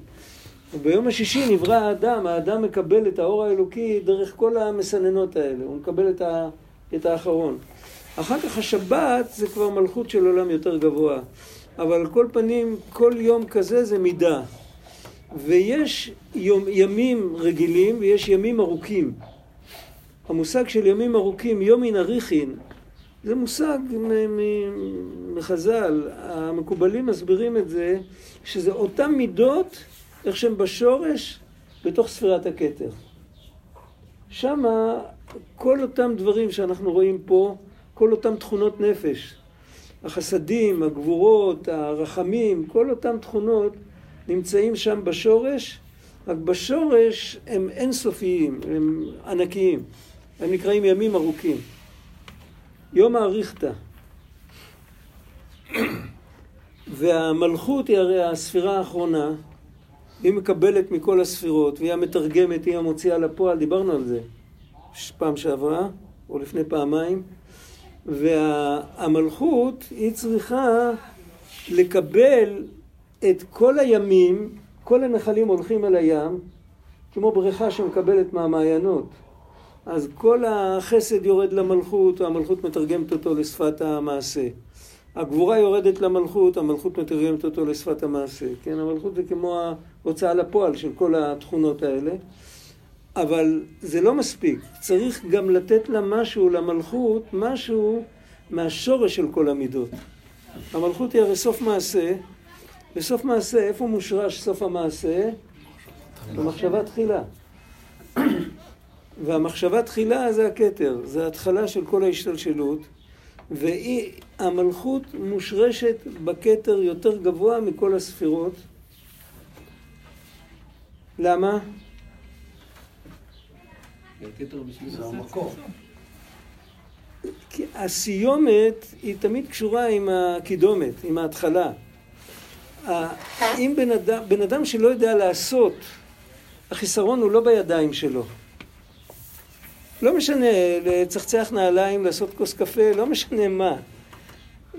וביום השישי נברא האדם, האדם מקבל את האור האלוקי דרך כל המסננות האלה, הוא מקבל את, ה, את האחרון. אחר כך השבת זה כבר מלכות של עולם יותר גבוה. אבל על כל פנים, כל יום כזה זה מידה. ויש יום, ימים רגילים ויש ימים ארוכים. המושג של ימים ארוכים, יומין אריכין, זה מושג מחז"ל. המקובלים מסבירים את זה, שזה אותן מידות, איך שהן בשורש, בתוך ספירת הכתר. שמה כל אותם דברים שאנחנו רואים פה, כל אותם תכונות נפש, החסדים, הגבורות, הרחמים, כל אותם תכונות נמצאים שם בשורש, רק בשורש הם אינסופיים, הם ענקיים. הם נקראים ימים ארוכים. יום האריכתא. [clears throat] והמלכות היא הרי הספירה האחרונה, היא מקבלת מכל הספירות, והיא המתרגמת, היא המוציאה לפועל, דיברנו על זה פעם שעברה, או לפני פעמיים, והמלכות היא צריכה לקבל את כל הימים, כל הנחלים הולכים אל הים, כמו בריכה שמקבלת מהמעיינות. אז כל החסד יורד למלכות, והמלכות מתרגמת אותו לשפת המעשה. הגבורה יורדת למלכות, המלכות מתרגמת אותו לשפת המעשה. כן, המלכות זה כמו ההוצאה לפועל של כל התכונות האלה. אבל זה לא מספיק, צריך גם לתת לה משהו, למלכות, משהו מהשורש של כל המידות. המלכות היא הרי סוף מעשה, וסוף מעשה, איפה מושרש סוף המעשה? במחשבה תחילה. [clears throat] והמחשבה תחילה זה הכתר, זה ההתחלה של כל ההשתלשלות, והמלכות מושרשת בכתר יותר גבוה מכל הספירות. למה? זה המקור. כי הסיומת היא תמיד קשורה עם הקידומת, עם ההתחלה. אם בן אדם, בן אדם שלא יודע לעשות, החיסרון הוא לא בידיים שלו. לא משנה, לצחצח נעליים, לעשות כוס קפה, לא משנה מה.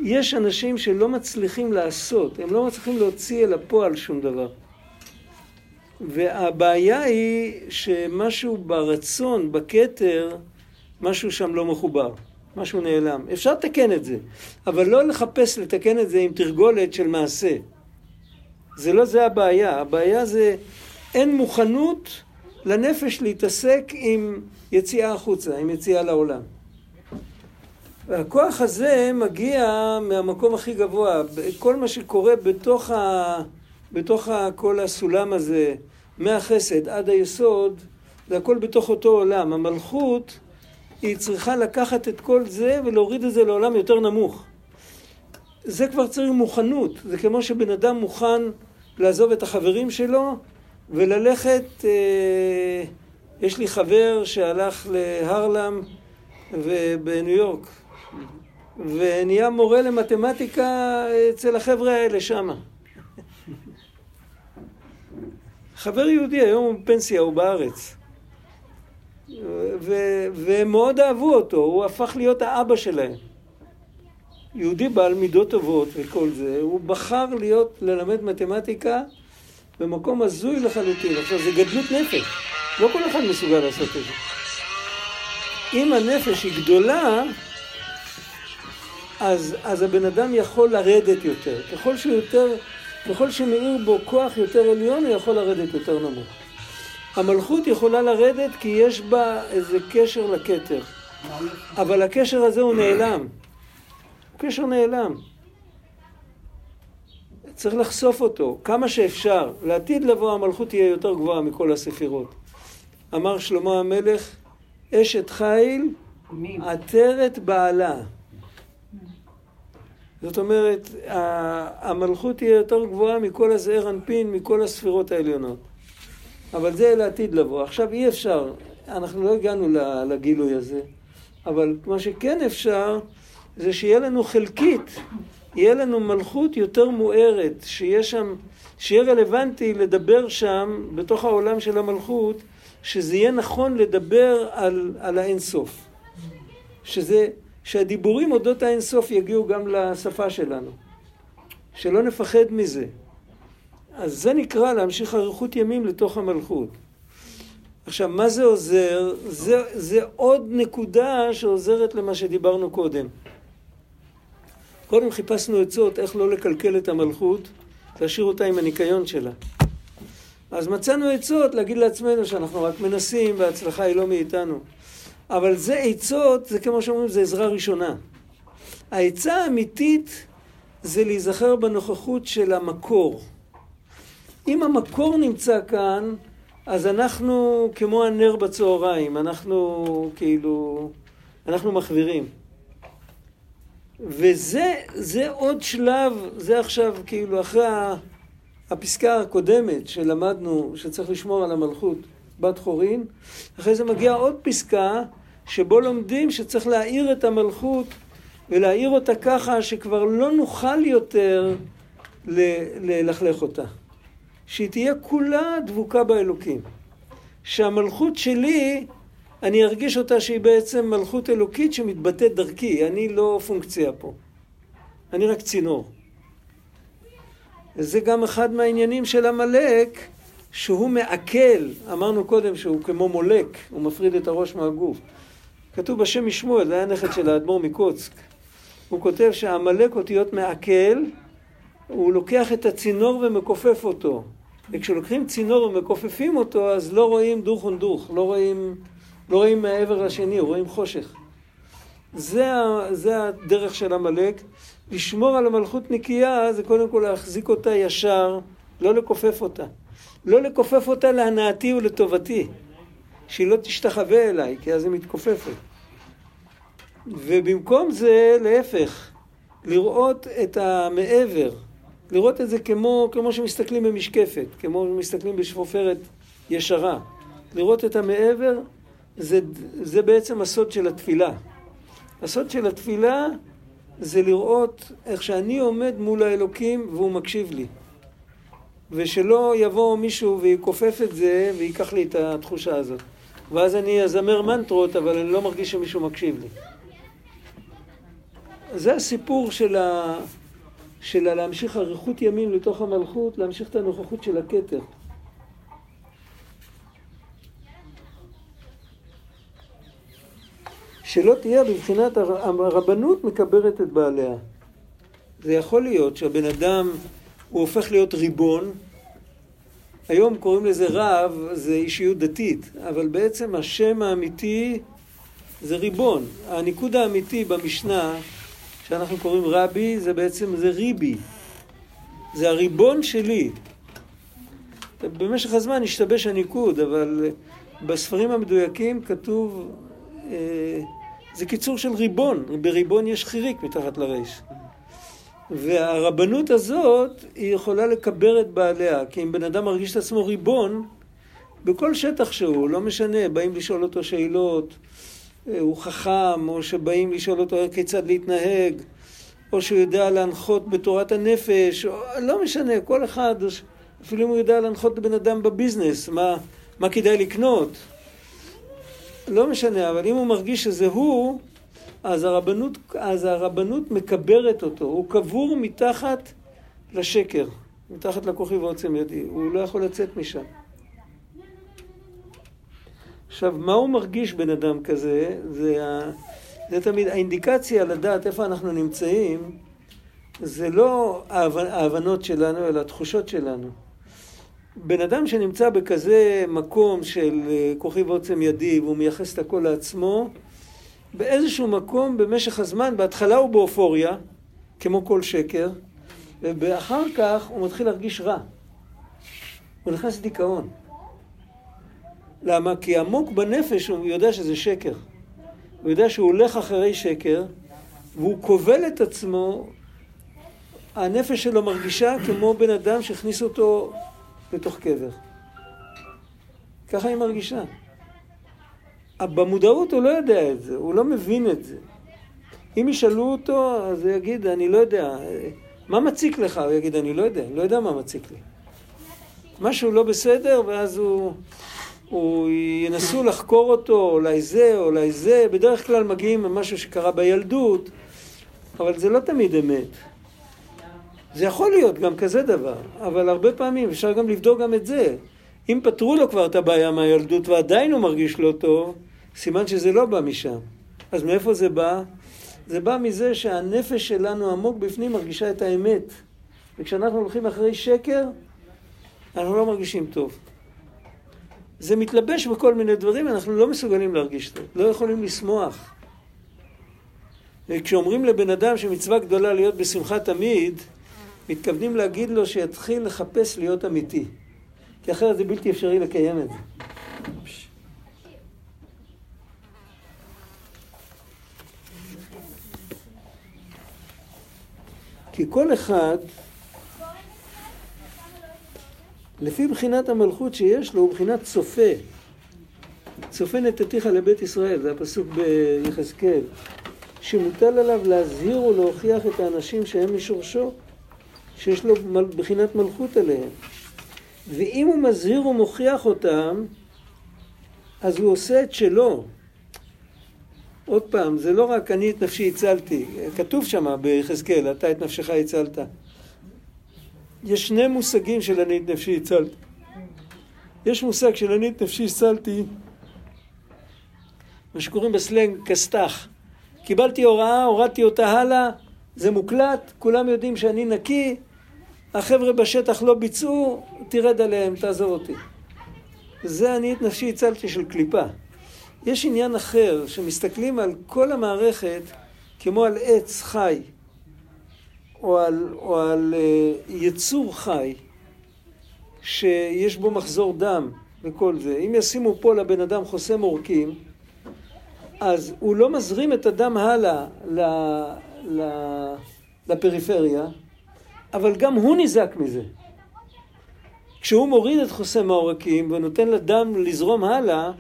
יש אנשים שלא מצליחים לעשות, הם לא מצליחים להוציא אל הפועל שום דבר. והבעיה היא שמשהו ברצון, בכתר, משהו שם לא מחובר, משהו נעלם. אפשר לתקן את זה, אבל לא לחפש לתקן את זה עם תרגולת של מעשה. זה לא זה הבעיה, הבעיה זה אין מוכנות לנפש להתעסק עם יציאה החוצה, עם יציאה לעולם. והכוח הזה מגיע מהמקום הכי גבוה. כל מה שקורה בתוך, ה... בתוך ה... כל הסולם הזה, מהחסד עד היסוד, זה הכל בתוך אותו עולם. המלכות, היא צריכה לקחת את כל זה ולהוריד את זה לעולם יותר נמוך. זה כבר צריך מוכנות. זה כמו שבן אדם מוכן לעזוב את החברים שלו וללכת... אה, יש לי חבר שהלך להרלם ובניו יורק, ונהיה מורה למתמטיקה אצל החבר'ה האלה שמה. חבר יהודי, היום הוא בפנסיה, הוא בארץ. והם מאוד אהבו אותו, הוא הפך להיות האבא שלהם. יהודי בעל מידות טובות וכל זה, הוא בחר להיות, ללמד מתמטיקה במקום הזוי לחלוטין. עכשיו, זה גדלות נפש. לא כל אחד מסוגל לעשות את זה. אם הנפש היא גדולה, אז, אז הבן אדם יכול לרדת יותר. ככל שהוא יותר, ככל שמאיר בו כוח יותר עליון, הוא יכול לרדת יותר נמוך. המלכות יכולה לרדת כי יש בה איזה קשר לכתר. אבל הקשר הזה הוא נעלם. הוא קשר נעלם. צריך לחשוף אותו כמה שאפשר. לעתיד לבוא המלכות תהיה יותר גבוהה מכל הספירות. אמר שלמה המלך, אשת חיל עטרת בעלה. זאת אומרת, המלכות תהיה יותר גבוהה מכל הזעיר אנפין, מכל הספירות העליונות. אבל זה לעתיד לבוא. עכשיו אי אפשר, אנחנו לא הגענו לגילוי הזה, אבל מה שכן אפשר, זה שיהיה לנו חלקית, יהיה לנו מלכות יותר מוארת, שיהיה שם, שיהיה רלוונטי לדבר שם, בתוך העולם של המלכות, שזה יהיה נכון לדבר על, על האינסוף. שזה, שהדיבורים אודות האינסוף יגיעו גם לשפה שלנו. שלא נפחד מזה. אז זה נקרא להמשיך אריכות ימים לתוך המלכות. עכשיו, מה זה עוזר? זה, זה עוד נקודה שעוזרת למה שדיברנו קודם. קודם חיפשנו עצות איך לא לקלקל את המלכות, להשאיר אותה עם הניקיון שלה. אז מצאנו עצות להגיד לעצמנו שאנחנו רק מנסים וההצלחה היא לא מאיתנו. אבל זה עצות, זה כמו שאומרים, זה עזרה ראשונה. העצה האמיתית זה להיזכר בנוכחות של המקור. אם המקור נמצא כאן, אז אנחנו כמו הנר בצהריים, אנחנו כאילו, אנחנו מחווירים. וזה זה עוד שלב, זה עכשיו כאילו אחרי הפסקה הקודמת שלמדנו שצריך לשמור על המלכות בת חורין, אחרי זה מגיעה עוד פסקה שבו לומדים שצריך להאיר את המלכות ולהאיר אותה ככה שכבר לא נוכל יותר ללכלך אותה. שהיא תהיה כולה דבוקה באלוקים. שהמלכות שלי, אני ארגיש אותה שהיא בעצם מלכות אלוקית שמתבטאת דרכי, אני לא פונקציה פה. אני רק צינור. וזה גם אחד מהעניינים של עמלק, שהוא מעכל, אמרנו קודם שהוא כמו מולק, הוא מפריד את הראש מהגוף. כתוב בשם משמואל, זה היה נכד של האדמו"ר מקוצק. הוא כותב שעמלק אותיות מעכל, הוא לוקח את הצינור ומכופף אותו. וכשלוקחים צינור ומכופפים אותו, אז לא רואים דוך ונדוך, לא רואים, לא רואים מהעבר השני, רואים חושך. זה, זה הדרך של עמלק. לשמור על המלכות נקייה זה קודם כל להחזיק אותה ישר, לא לכופף אותה. לא לכופף אותה להנאתי ולטובתי. שהיא לא תשתחווה אליי, כי אז היא מתכופפת. ובמקום זה, להפך, לראות את המעבר, לראות את זה כמו, כמו שמסתכלים במשקפת, כמו שמסתכלים בשפופרת ישרה. לראות את המעבר, זה, זה בעצם הסוד של התפילה. הסוד של התפילה זה לראות איך שאני עומד מול האלוקים והוא מקשיב לי. ושלא יבוא מישהו ויכופף את זה וייקח לי את התחושה הזאת. ואז אני אזמר מנטרות, אבל אני לא מרגיש שמישהו מקשיב לי. זה הסיפור של, ה... של להמשיך אריכות ימים לתוך המלכות, להמשיך את הנוכחות של הכתר. שלא תהיה בבחינת הרבנות מקברת את בעליה. זה יכול להיות שהבן אדם, הוא הופך להיות ריבון, היום קוראים לזה רב, זה אישיות דתית, אבל בעצם השם האמיתי זה ריבון. הניקוד האמיתי במשנה, שאנחנו קוראים רבי, זה בעצם, זה ריבי. זה הריבון שלי. במשך הזמן השתבש הניקוד, אבל בספרים המדויקים כתוב, אה, זה קיצור של ריבון, בריבון יש חיריק מתחת לרש. והרבנות הזאת, היא יכולה לקבר את בעליה, כי אם בן אדם מרגיש את עצמו ריבון, בכל שטח שהוא, לא משנה, באים לשאול אותו שאלות, אה, הוא חכם, או שבאים לשאול אותו כיצד להתנהג, או שהוא יודע להנחות בתורת הנפש, או, לא משנה, כל אחד, אפילו אם הוא יודע להנחות בן אדם בביזנס, מה, מה כדאי לקנות. לא משנה, אבל אם הוא מרגיש שזה הוא, אז הרבנות, אז הרבנות מקברת אותו, הוא קבור מתחת לשקר, מתחת לכוכי ועוצם ידי, הוא לא יכול לצאת משם. עכשיו, מה הוא מרגיש בן אדם כזה? זה, ה... זה תמיד, האינדיקציה לדעת איפה אנחנו נמצאים, זה לא ההבנות שלנו, אלא התחושות שלנו. בן אדם שנמצא בכזה מקום של אה, כוחי ועוצם ידי והוא מייחס את הכל לעצמו, באיזשהו מקום במשך הזמן, בהתחלה הוא באופוריה, כמו כל שקר, ואחר כך הוא מתחיל להרגיש רע. הוא נכנס לדיכאון. למה? כי עמוק בנפש הוא יודע שזה שקר. הוא יודע שהוא הולך אחרי שקר, והוא כובל את עצמו, הנפש שלו מרגישה כמו בן אדם שהכניס אותו לתוך קבר. ככה היא מרגישה. במודעות הוא לא יודע את זה, הוא לא מבין את זה. אם ישאלו אותו, אז הוא יגיד, אני לא יודע. מה מציק לך? הוא יגיד, אני לא יודע, לא יודע מה מציק לי. משהו לא בסדר, ואז הוא, הוא ינסו לחקור אותו, אולי זה, אולי זה. בדרך כלל מגיעים ממשהו שקרה בילדות, אבל זה לא תמיד אמת. זה יכול להיות גם כזה דבר, אבל הרבה פעמים אפשר גם לבדוק גם את זה. אם פתרו לו כבר את הבעיה מהילדות ועדיין הוא מרגיש לא טוב, סימן שזה לא בא משם. אז מאיפה זה בא? זה בא מזה שהנפש שלנו עמוק בפנים מרגישה את האמת. וכשאנחנו הולכים אחרי שקר, אנחנו לא מרגישים טוב. זה מתלבש בכל מיני דברים, אנחנו לא מסוגלים להרגיש טוב, לא יכולים לשמוח. וכשאומרים לבן אדם שמצווה גדולה להיות בשמחה תמיד, מתכוונים להגיד לו שיתחיל לחפש להיות אמיתי. כי אחרת זה בלתי אפשרי לקיים את זה. כי כל אחד, לפי בחינת המלכות שיש לו, הוא בחינת צופה. צופה נתתיך לבית ישראל, זה הפסוק ביחזקאל, שמוטל עליו להזהיר ולהוכיח את האנשים שהם משורשו, שיש לו בחינת מלכות עליהם. ואם הוא מזהיר ומוכיח אותם, אז הוא עושה את שלו. עוד פעם, זה לא רק אני את נפשי הצלתי, כתוב שם ביחזקאל, אתה את נפשך הצלת. יש שני מושגים של אני את נפשי הצלתי. יש מושג של אני את נפשי הצלתי, מה שקוראים בסלנג כסת"ח. קיבלתי הוראה, הורדתי אותה הלאה, זה מוקלט, כולם יודעים שאני נקי, החבר'ה בשטח לא ביצעו, תרד עליהם, תעזוב אותי. זה אני את נפשי הצלתי של קליפה. יש עניין אחר, שמסתכלים על כל המערכת כמו על עץ חי, או על, או על uh, יצור חי, שיש בו מחזור דם וכל זה. אם ישימו פה לבן אדם חוסם עורקים, אז הוא לא מזרים את הדם הלאה ל, ל, לפריפריה, אבל גם הוא ניזק מזה. כשהוא מוריד את חוסם העורקים ונותן לדם לזרום הלאה,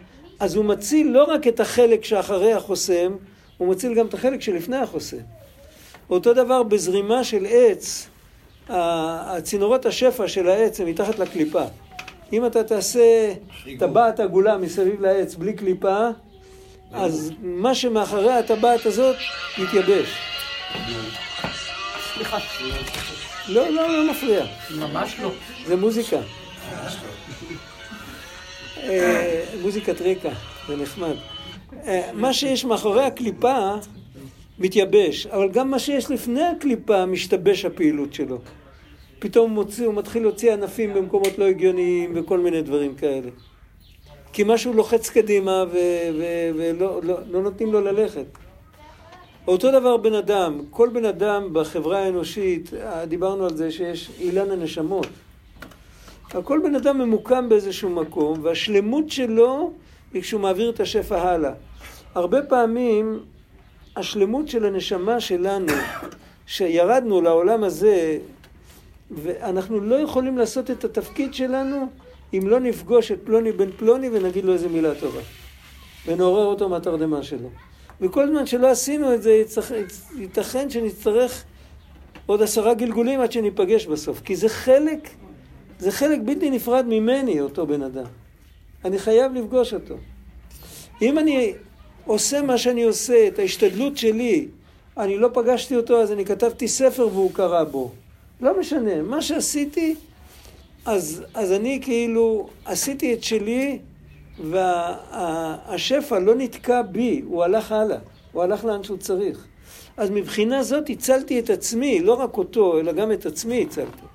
אז הוא מציל לא רק את החלק שאחרי החוסם, הוא מציל גם את החלק שלפני החוסם. אותו דבר בזרימה של עץ, הצינורות השפע של העץ הם מתחת לקליפה. אם אתה תעשה טבעת עגולה מסביב לעץ בלי קליפה, אז מה שמאחורי הטבעת הזאת יתייבש. סליחה. לא, לא, לא מפריע. ממש לא. זה מוזיקה. אה, מוזיקת רקע, זה נחמד. אה, מה שיש מאחורי הקליפה מתייבש, אבל גם מה שיש לפני הקליפה משתבש הפעילות שלו. פתאום מוציא, הוא מתחיל להוציא ענפים במקומות לא הגיוניים וכל מיני דברים כאלה. כי משהו לוחץ קדימה ולא לא, לא נותנים לו ללכת. אותו דבר בן אדם, כל בן אדם בחברה האנושית, דיברנו על זה שיש אילן הנשמות. כל בן אדם ממוקם באיזשהו מקום, והשלמות שלו היא כשהוא מעביר את השפע הלאה. הרבה פעמים השלמות של הנשמה שלנו, שירדנו לעולם הזה, ואנחנו לא יכולים לעשות את התפקיד שלנו אם לא נפגוש את פלוני בן פלוני ונגיד לו איזה מילה טובה. ונעורר אותו מהתרדמה שלו. וכל זמן שלא עשינו את זה, ייתכן שנצטרך עוד עשרה גלגולים עד שניפגש בסוף. כי זה חלק זה חלק בלתי נפרד ממני, אותו בן אדם. אני חייב לפגוש אותו. אם אני עושה מה שאני עושה, את ההשתדלות שלי, אני לא פגשתי אותו, אז אני כתבתי ספר והוא קרא בו. לא משנה, מה שעשיתי, אז, אז אני כאילו עשיתי את שלי, והשפע לא נתקע בי, הוא הלך הלאה, הוא הלך לאן שהוא צריך. אז מבחינה זאת הצלתי את עצמי, לא רק אותו, אלא גם את עצמי הצלתי.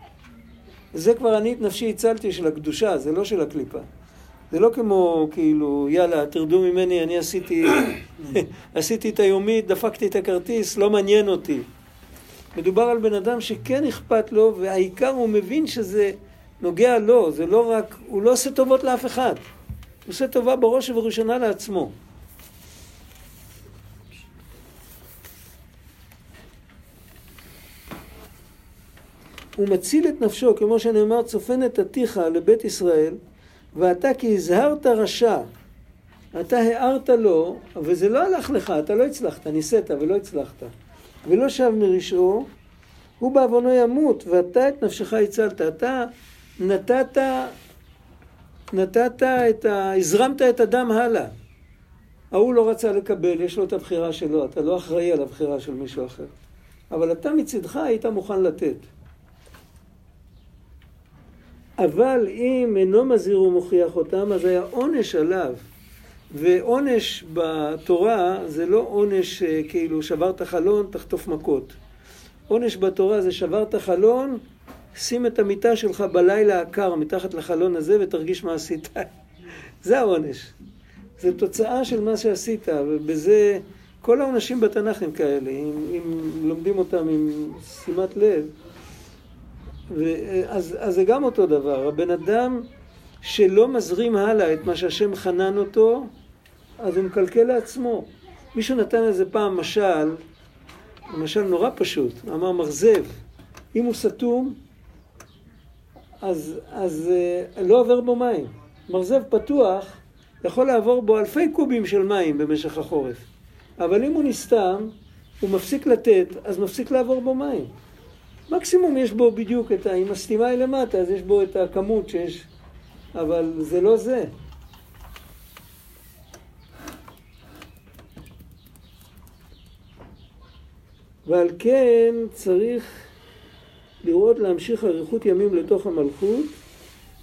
זה כבר אני את נפשי הצלתי של הקדושה, זה לא של הקליפה. זה לא כמו, כאילו, יאללה, תרדו ממני, אני עשיתי, [coughs] עשיתי את היומית, דפקתי את הכרטיס, לא מעניין אותי. מדובר על בן אדם שכן אכפת לו, והעיקר הוא מבין שזה נוגע לו, זה לא רק, הוא לא עושה טובות לאף אחד. הוא עושה טובה בראש ובראשונה לעצמו. הוא מציל את נפשו, כמו שנאמר, צופן את עתיך לבית ישראל, ואתה כי הזהרת רשע, אתה הערת לו, וזה לא הלך לך, אתה לא הצלחת, ניסית ולא הצלחת. ולא שב מרשעו, הוא בעוונו ימות, ואתה את נפשך הצלת. אתה נתת, נתת את ה... הזרמת את הדם הלאה. ההוא לא רצה לקבל, יש לו את הבחירה שלו, אתה לא אחראי על הבחירה של מישהו אחר. אבל אתה מצידך היית מוכן לתת. אבל אם אינו מזהיר ומוכיח אותם, אז היה עונש עליו. ועונש בתורה זה לא עונש אה, כאילו שברת חלון, תחטוף מכות. עונש בתורה זה שברת חלון, שים את המיטה שלך בלילה הקר מתחת לחלון הזה ותרגיש מה עשית. [laughs] זה העונש. זה תוצאה של מה שעשית, ובזה כל העונשים בתנ"ך הם כאלה, אם, אם לומדים אותם עם שימת לב. אז, אז זה גם אותו דבר. הבן אדם שלא מזרים הלאה את מה שהשם חנן אותו, אז הוא מקלקל לעצמו. מישהו נתן איזה פעם משל, משל נורא פשוט, אמר מרזב, אם הוא סתום, אז, אז uh, לא עובר בו מים. מרזב פתוח, יכול לעבור בו אלפי קובים של מים במשך החורף. אבל אם הוא נסתם, הוא מפסיק לתת, אז מפסיק לעבור בו מים. מקסימום יש בו בדיוק את ה... אם הסתימה היא למטה, אז יש בו את הכמות שיש... אבל זה לא זה. ועל כן צריך לראות להמשיך אריכות ימים לתוך המלכות,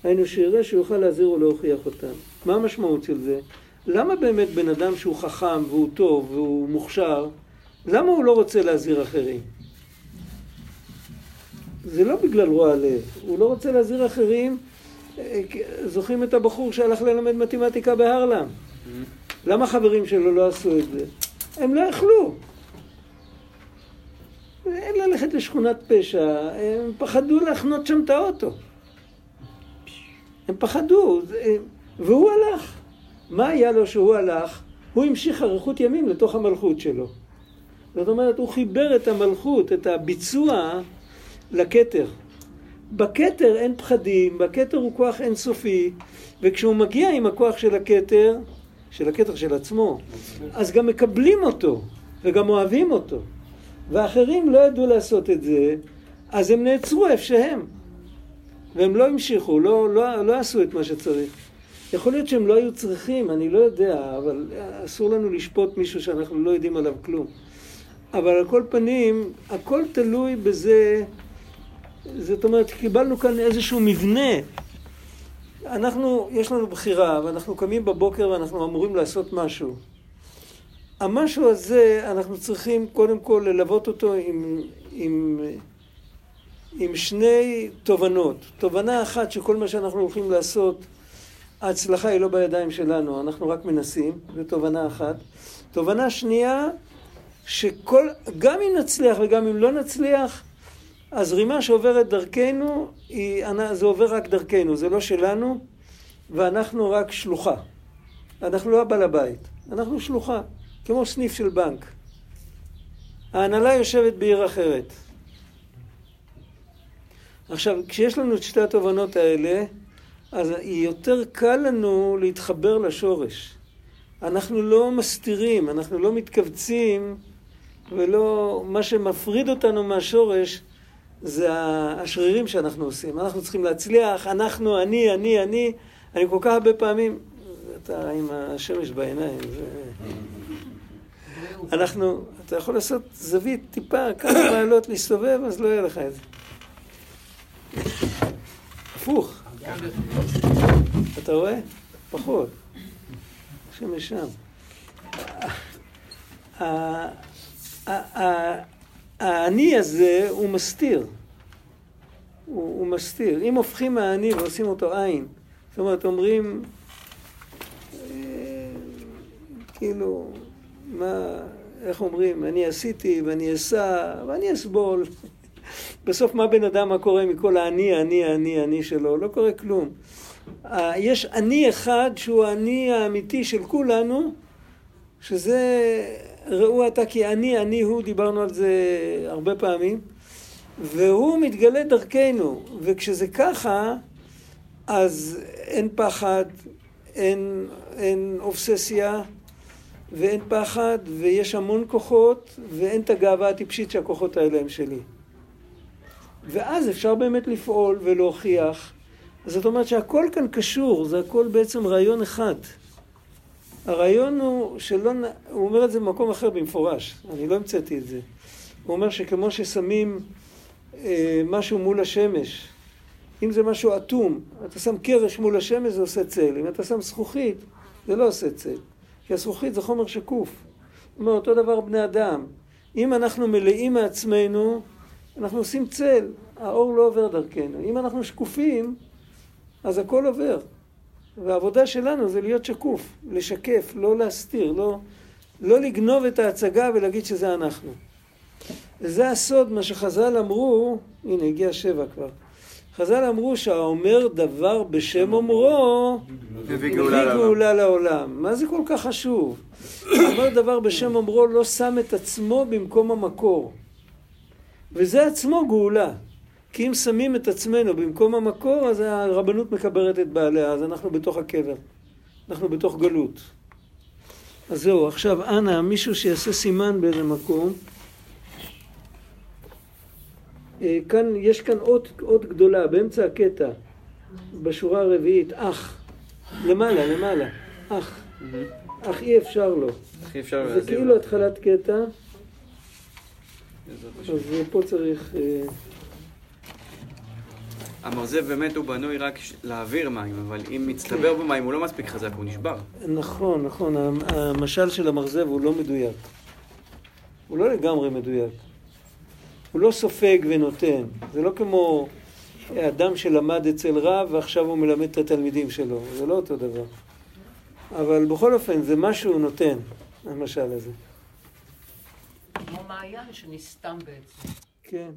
היינו שיראה שיוכל להזהיר ולהוכיח אותם. מה המשמעות של זה? למה באמת בן אדם שהוא חכם והוא טוב והוא מוכשר, למה הוא לא רוצה להזהיר אחרים? זה לא בגלל רוע לב, הוא לא רוצה להזהיר אחרים. אה, זוכרים את הבחור שהלך ללמד מתמטיקה בהרלם? Mm-hmm. למה חברים שלו לא עשו את זה? הם לא יכלו. אין ללכת לשכונת פשע, הם פחדו להחנות שם את האוטו. הם פחדו, והוא הלך. מה היה לו שהוא הלך? הוא המשיך אריכות ימים לתוך המלכות שלו. זאת אומרת, הוא חיבר את המלכות, את הביצוע, לכתר. בכתר אין פחדים, בכתר הוא כוח אינסופי, וכשהוא מגיע עם הכוח של הכתר, של הכתר של עצמו, אז גם מקבלים אותו, וגם אוהבים אותו. ואחרים לא ידעו לעשות את זה, אז הם נעצרו איפה שהם. והם לא המשיכו, לא, לא, לא עשו את מה שצריך. יכול להיות שהם לא היו צריכים, אני לא יודע, אבל אסור לנו לשפוט מישהו שאנחנו לא יודעים עליו כלום. אבל על כל פנים, הכל תלוי בזה, זאת אומרת, קיבלנו כאן איזשהו מבנה. אנחנו, יש לנו בחירה, ואנחנו קמים בבוקר ואנחנו אמורים לעשות משהו. המשהו הזה, אנחנו צריכים קודם כל ללוות אותו עם, עם, עם שני תובנות. תובנה אחת שכל מה שאנחנו הולכים לעשות, ההצלחה היא לא בידיים שלנו, אנחנו רק מנסים, זו תובנה אחת. תובנה שנייה, שכל, גם אם נצליח וגם אם לא נצליח, הזרימה שעוברת דרכנו, היא, זה עובר רק דרכנו, זה לא שלנו, ואנחנו רק שלוחה. אנחנו לא הבעל הבית, אנחנו שלוחה. כמו סניף של בנק. ההנהלה יושבת בעיר אחרת. עכשיו, כשיש לנו את שתי התובנות האלה, אז יותר קל לנו להתחבר לשורש. אנחנו לא מסתירים, אנחנו לא מתכווצים, ולא... מה שמפריד אותנו מהשורש זה השרירים שאנחנו עושים. אנחנו צריכים להצליח, אנחנו, אני, אני, אני. אני כל כך הרבה פעמים... אתה עם השמש בעיניים, זה... אנחנו, אתה יכול לעשות זווית טיפה, כמה מעלות להסתובב, אז לא יהיה לך את זה. הפוך. אתה רואה? פחות. שמש שם. האני הזה הוא מסתיר. הוא, הוא מסתיר. אם הופכים מהאני ועושים אותו עין, זאת אומרת, אומרים, אה, כאילו, מה, איך אומרים, אני עשיתי ואני אסע ואני אסבול. [laughs] בסוף מה בן אדם, מה קורה מכל האני, האני, האני, האני שלו? לא קורה כלום. יש אני אחד שהוא האני האמיתי של כולנו, שזה ראו אתה כי אני, אני הוא, דיברנו על זה הרבה פעמים, והוא מתגלה דרכנו, וכשזה ככה, אז אין פחד, אין, אין אובססיה ואין פחד, ויש המון כוחות, ואין את הגאווה הטיפשית שהכוחות האלה הם שלי. ואז אפשר באמת לפעול ולהוכיח. זאת אומרת שהכל כאן קשור, זה הכל בעצם רעיון אחד. הרעיון הוא שלא, הוא אומר את זה במקום אחר במפורש, אני לא המצאתי את זה. הוא אומר שכמו ששמים אה, משהו מול השמש, אם זה משהו אטום, אתה שם קרש מול השמש זה עושה צל, אם אתה שם זכוכית זה לא עושה צל, כי הזכוכית זה חומר שקוף. זאת אומרת, אותו דבר בני אדם. אם אנחנו מלאים מעצמנו, אנחנו עושים צל, האור לא עובר דרכנו. אם אנחנו שקופים, אז הכל עובר. והעבודה שלנו זה להיות שקוף, לשקף, לא להסתיר, לא, לא לגנוב את ההצגה ולהגיד שזה אנחנו. וזה הסוד, מה שחז"ל אמרו, הנה הגיע שבע כבר. חז"ל אמרו שהאומר דבר בשם אומרו, מביא גאולה לעולם. מה זה כל כך חשוב? האומר דבר בשם אומרו לא שם את עצמו במקום המקור. וזה עצמו גאולה. כי אם שמים את עצמנו במקום המקור, אז הרבנות מקברת את בעליה, אז אנחנו בתוך הקבר. אנחנו בתוך גלות. אז זהו, עכשיו אנא, מישהו שיעשה סימן באיזה מקום. אה, כאן, יש כאן אות, אות גדולה, באמצע הקטע, בשורה הרביעית, אח. למעלה, למעלה, אח. אך אי אפשר לו. אך אי אפשר זה כאילו התחלת קטע. אז פה צריך... המרזב באמת הוא בנוי רק להעביר מים, אבל אם מצטבר במים הוא לא מספיק חזק, הוא נשבר. נכון, נכון. המשל של המרזב הוא לא מדויק. הוא לא לגמרי מדויק. הוא לא סופג ונותן. זה לא כמו אדם שלמד אצל רב ועכשיו הוא מלמד את התלמידים שלו. זה לא אותו דבר. אבל בכל אופן, זה מה שהוא נותן, המשל הזה. כמו מעיין שנסתם בעצם. כן.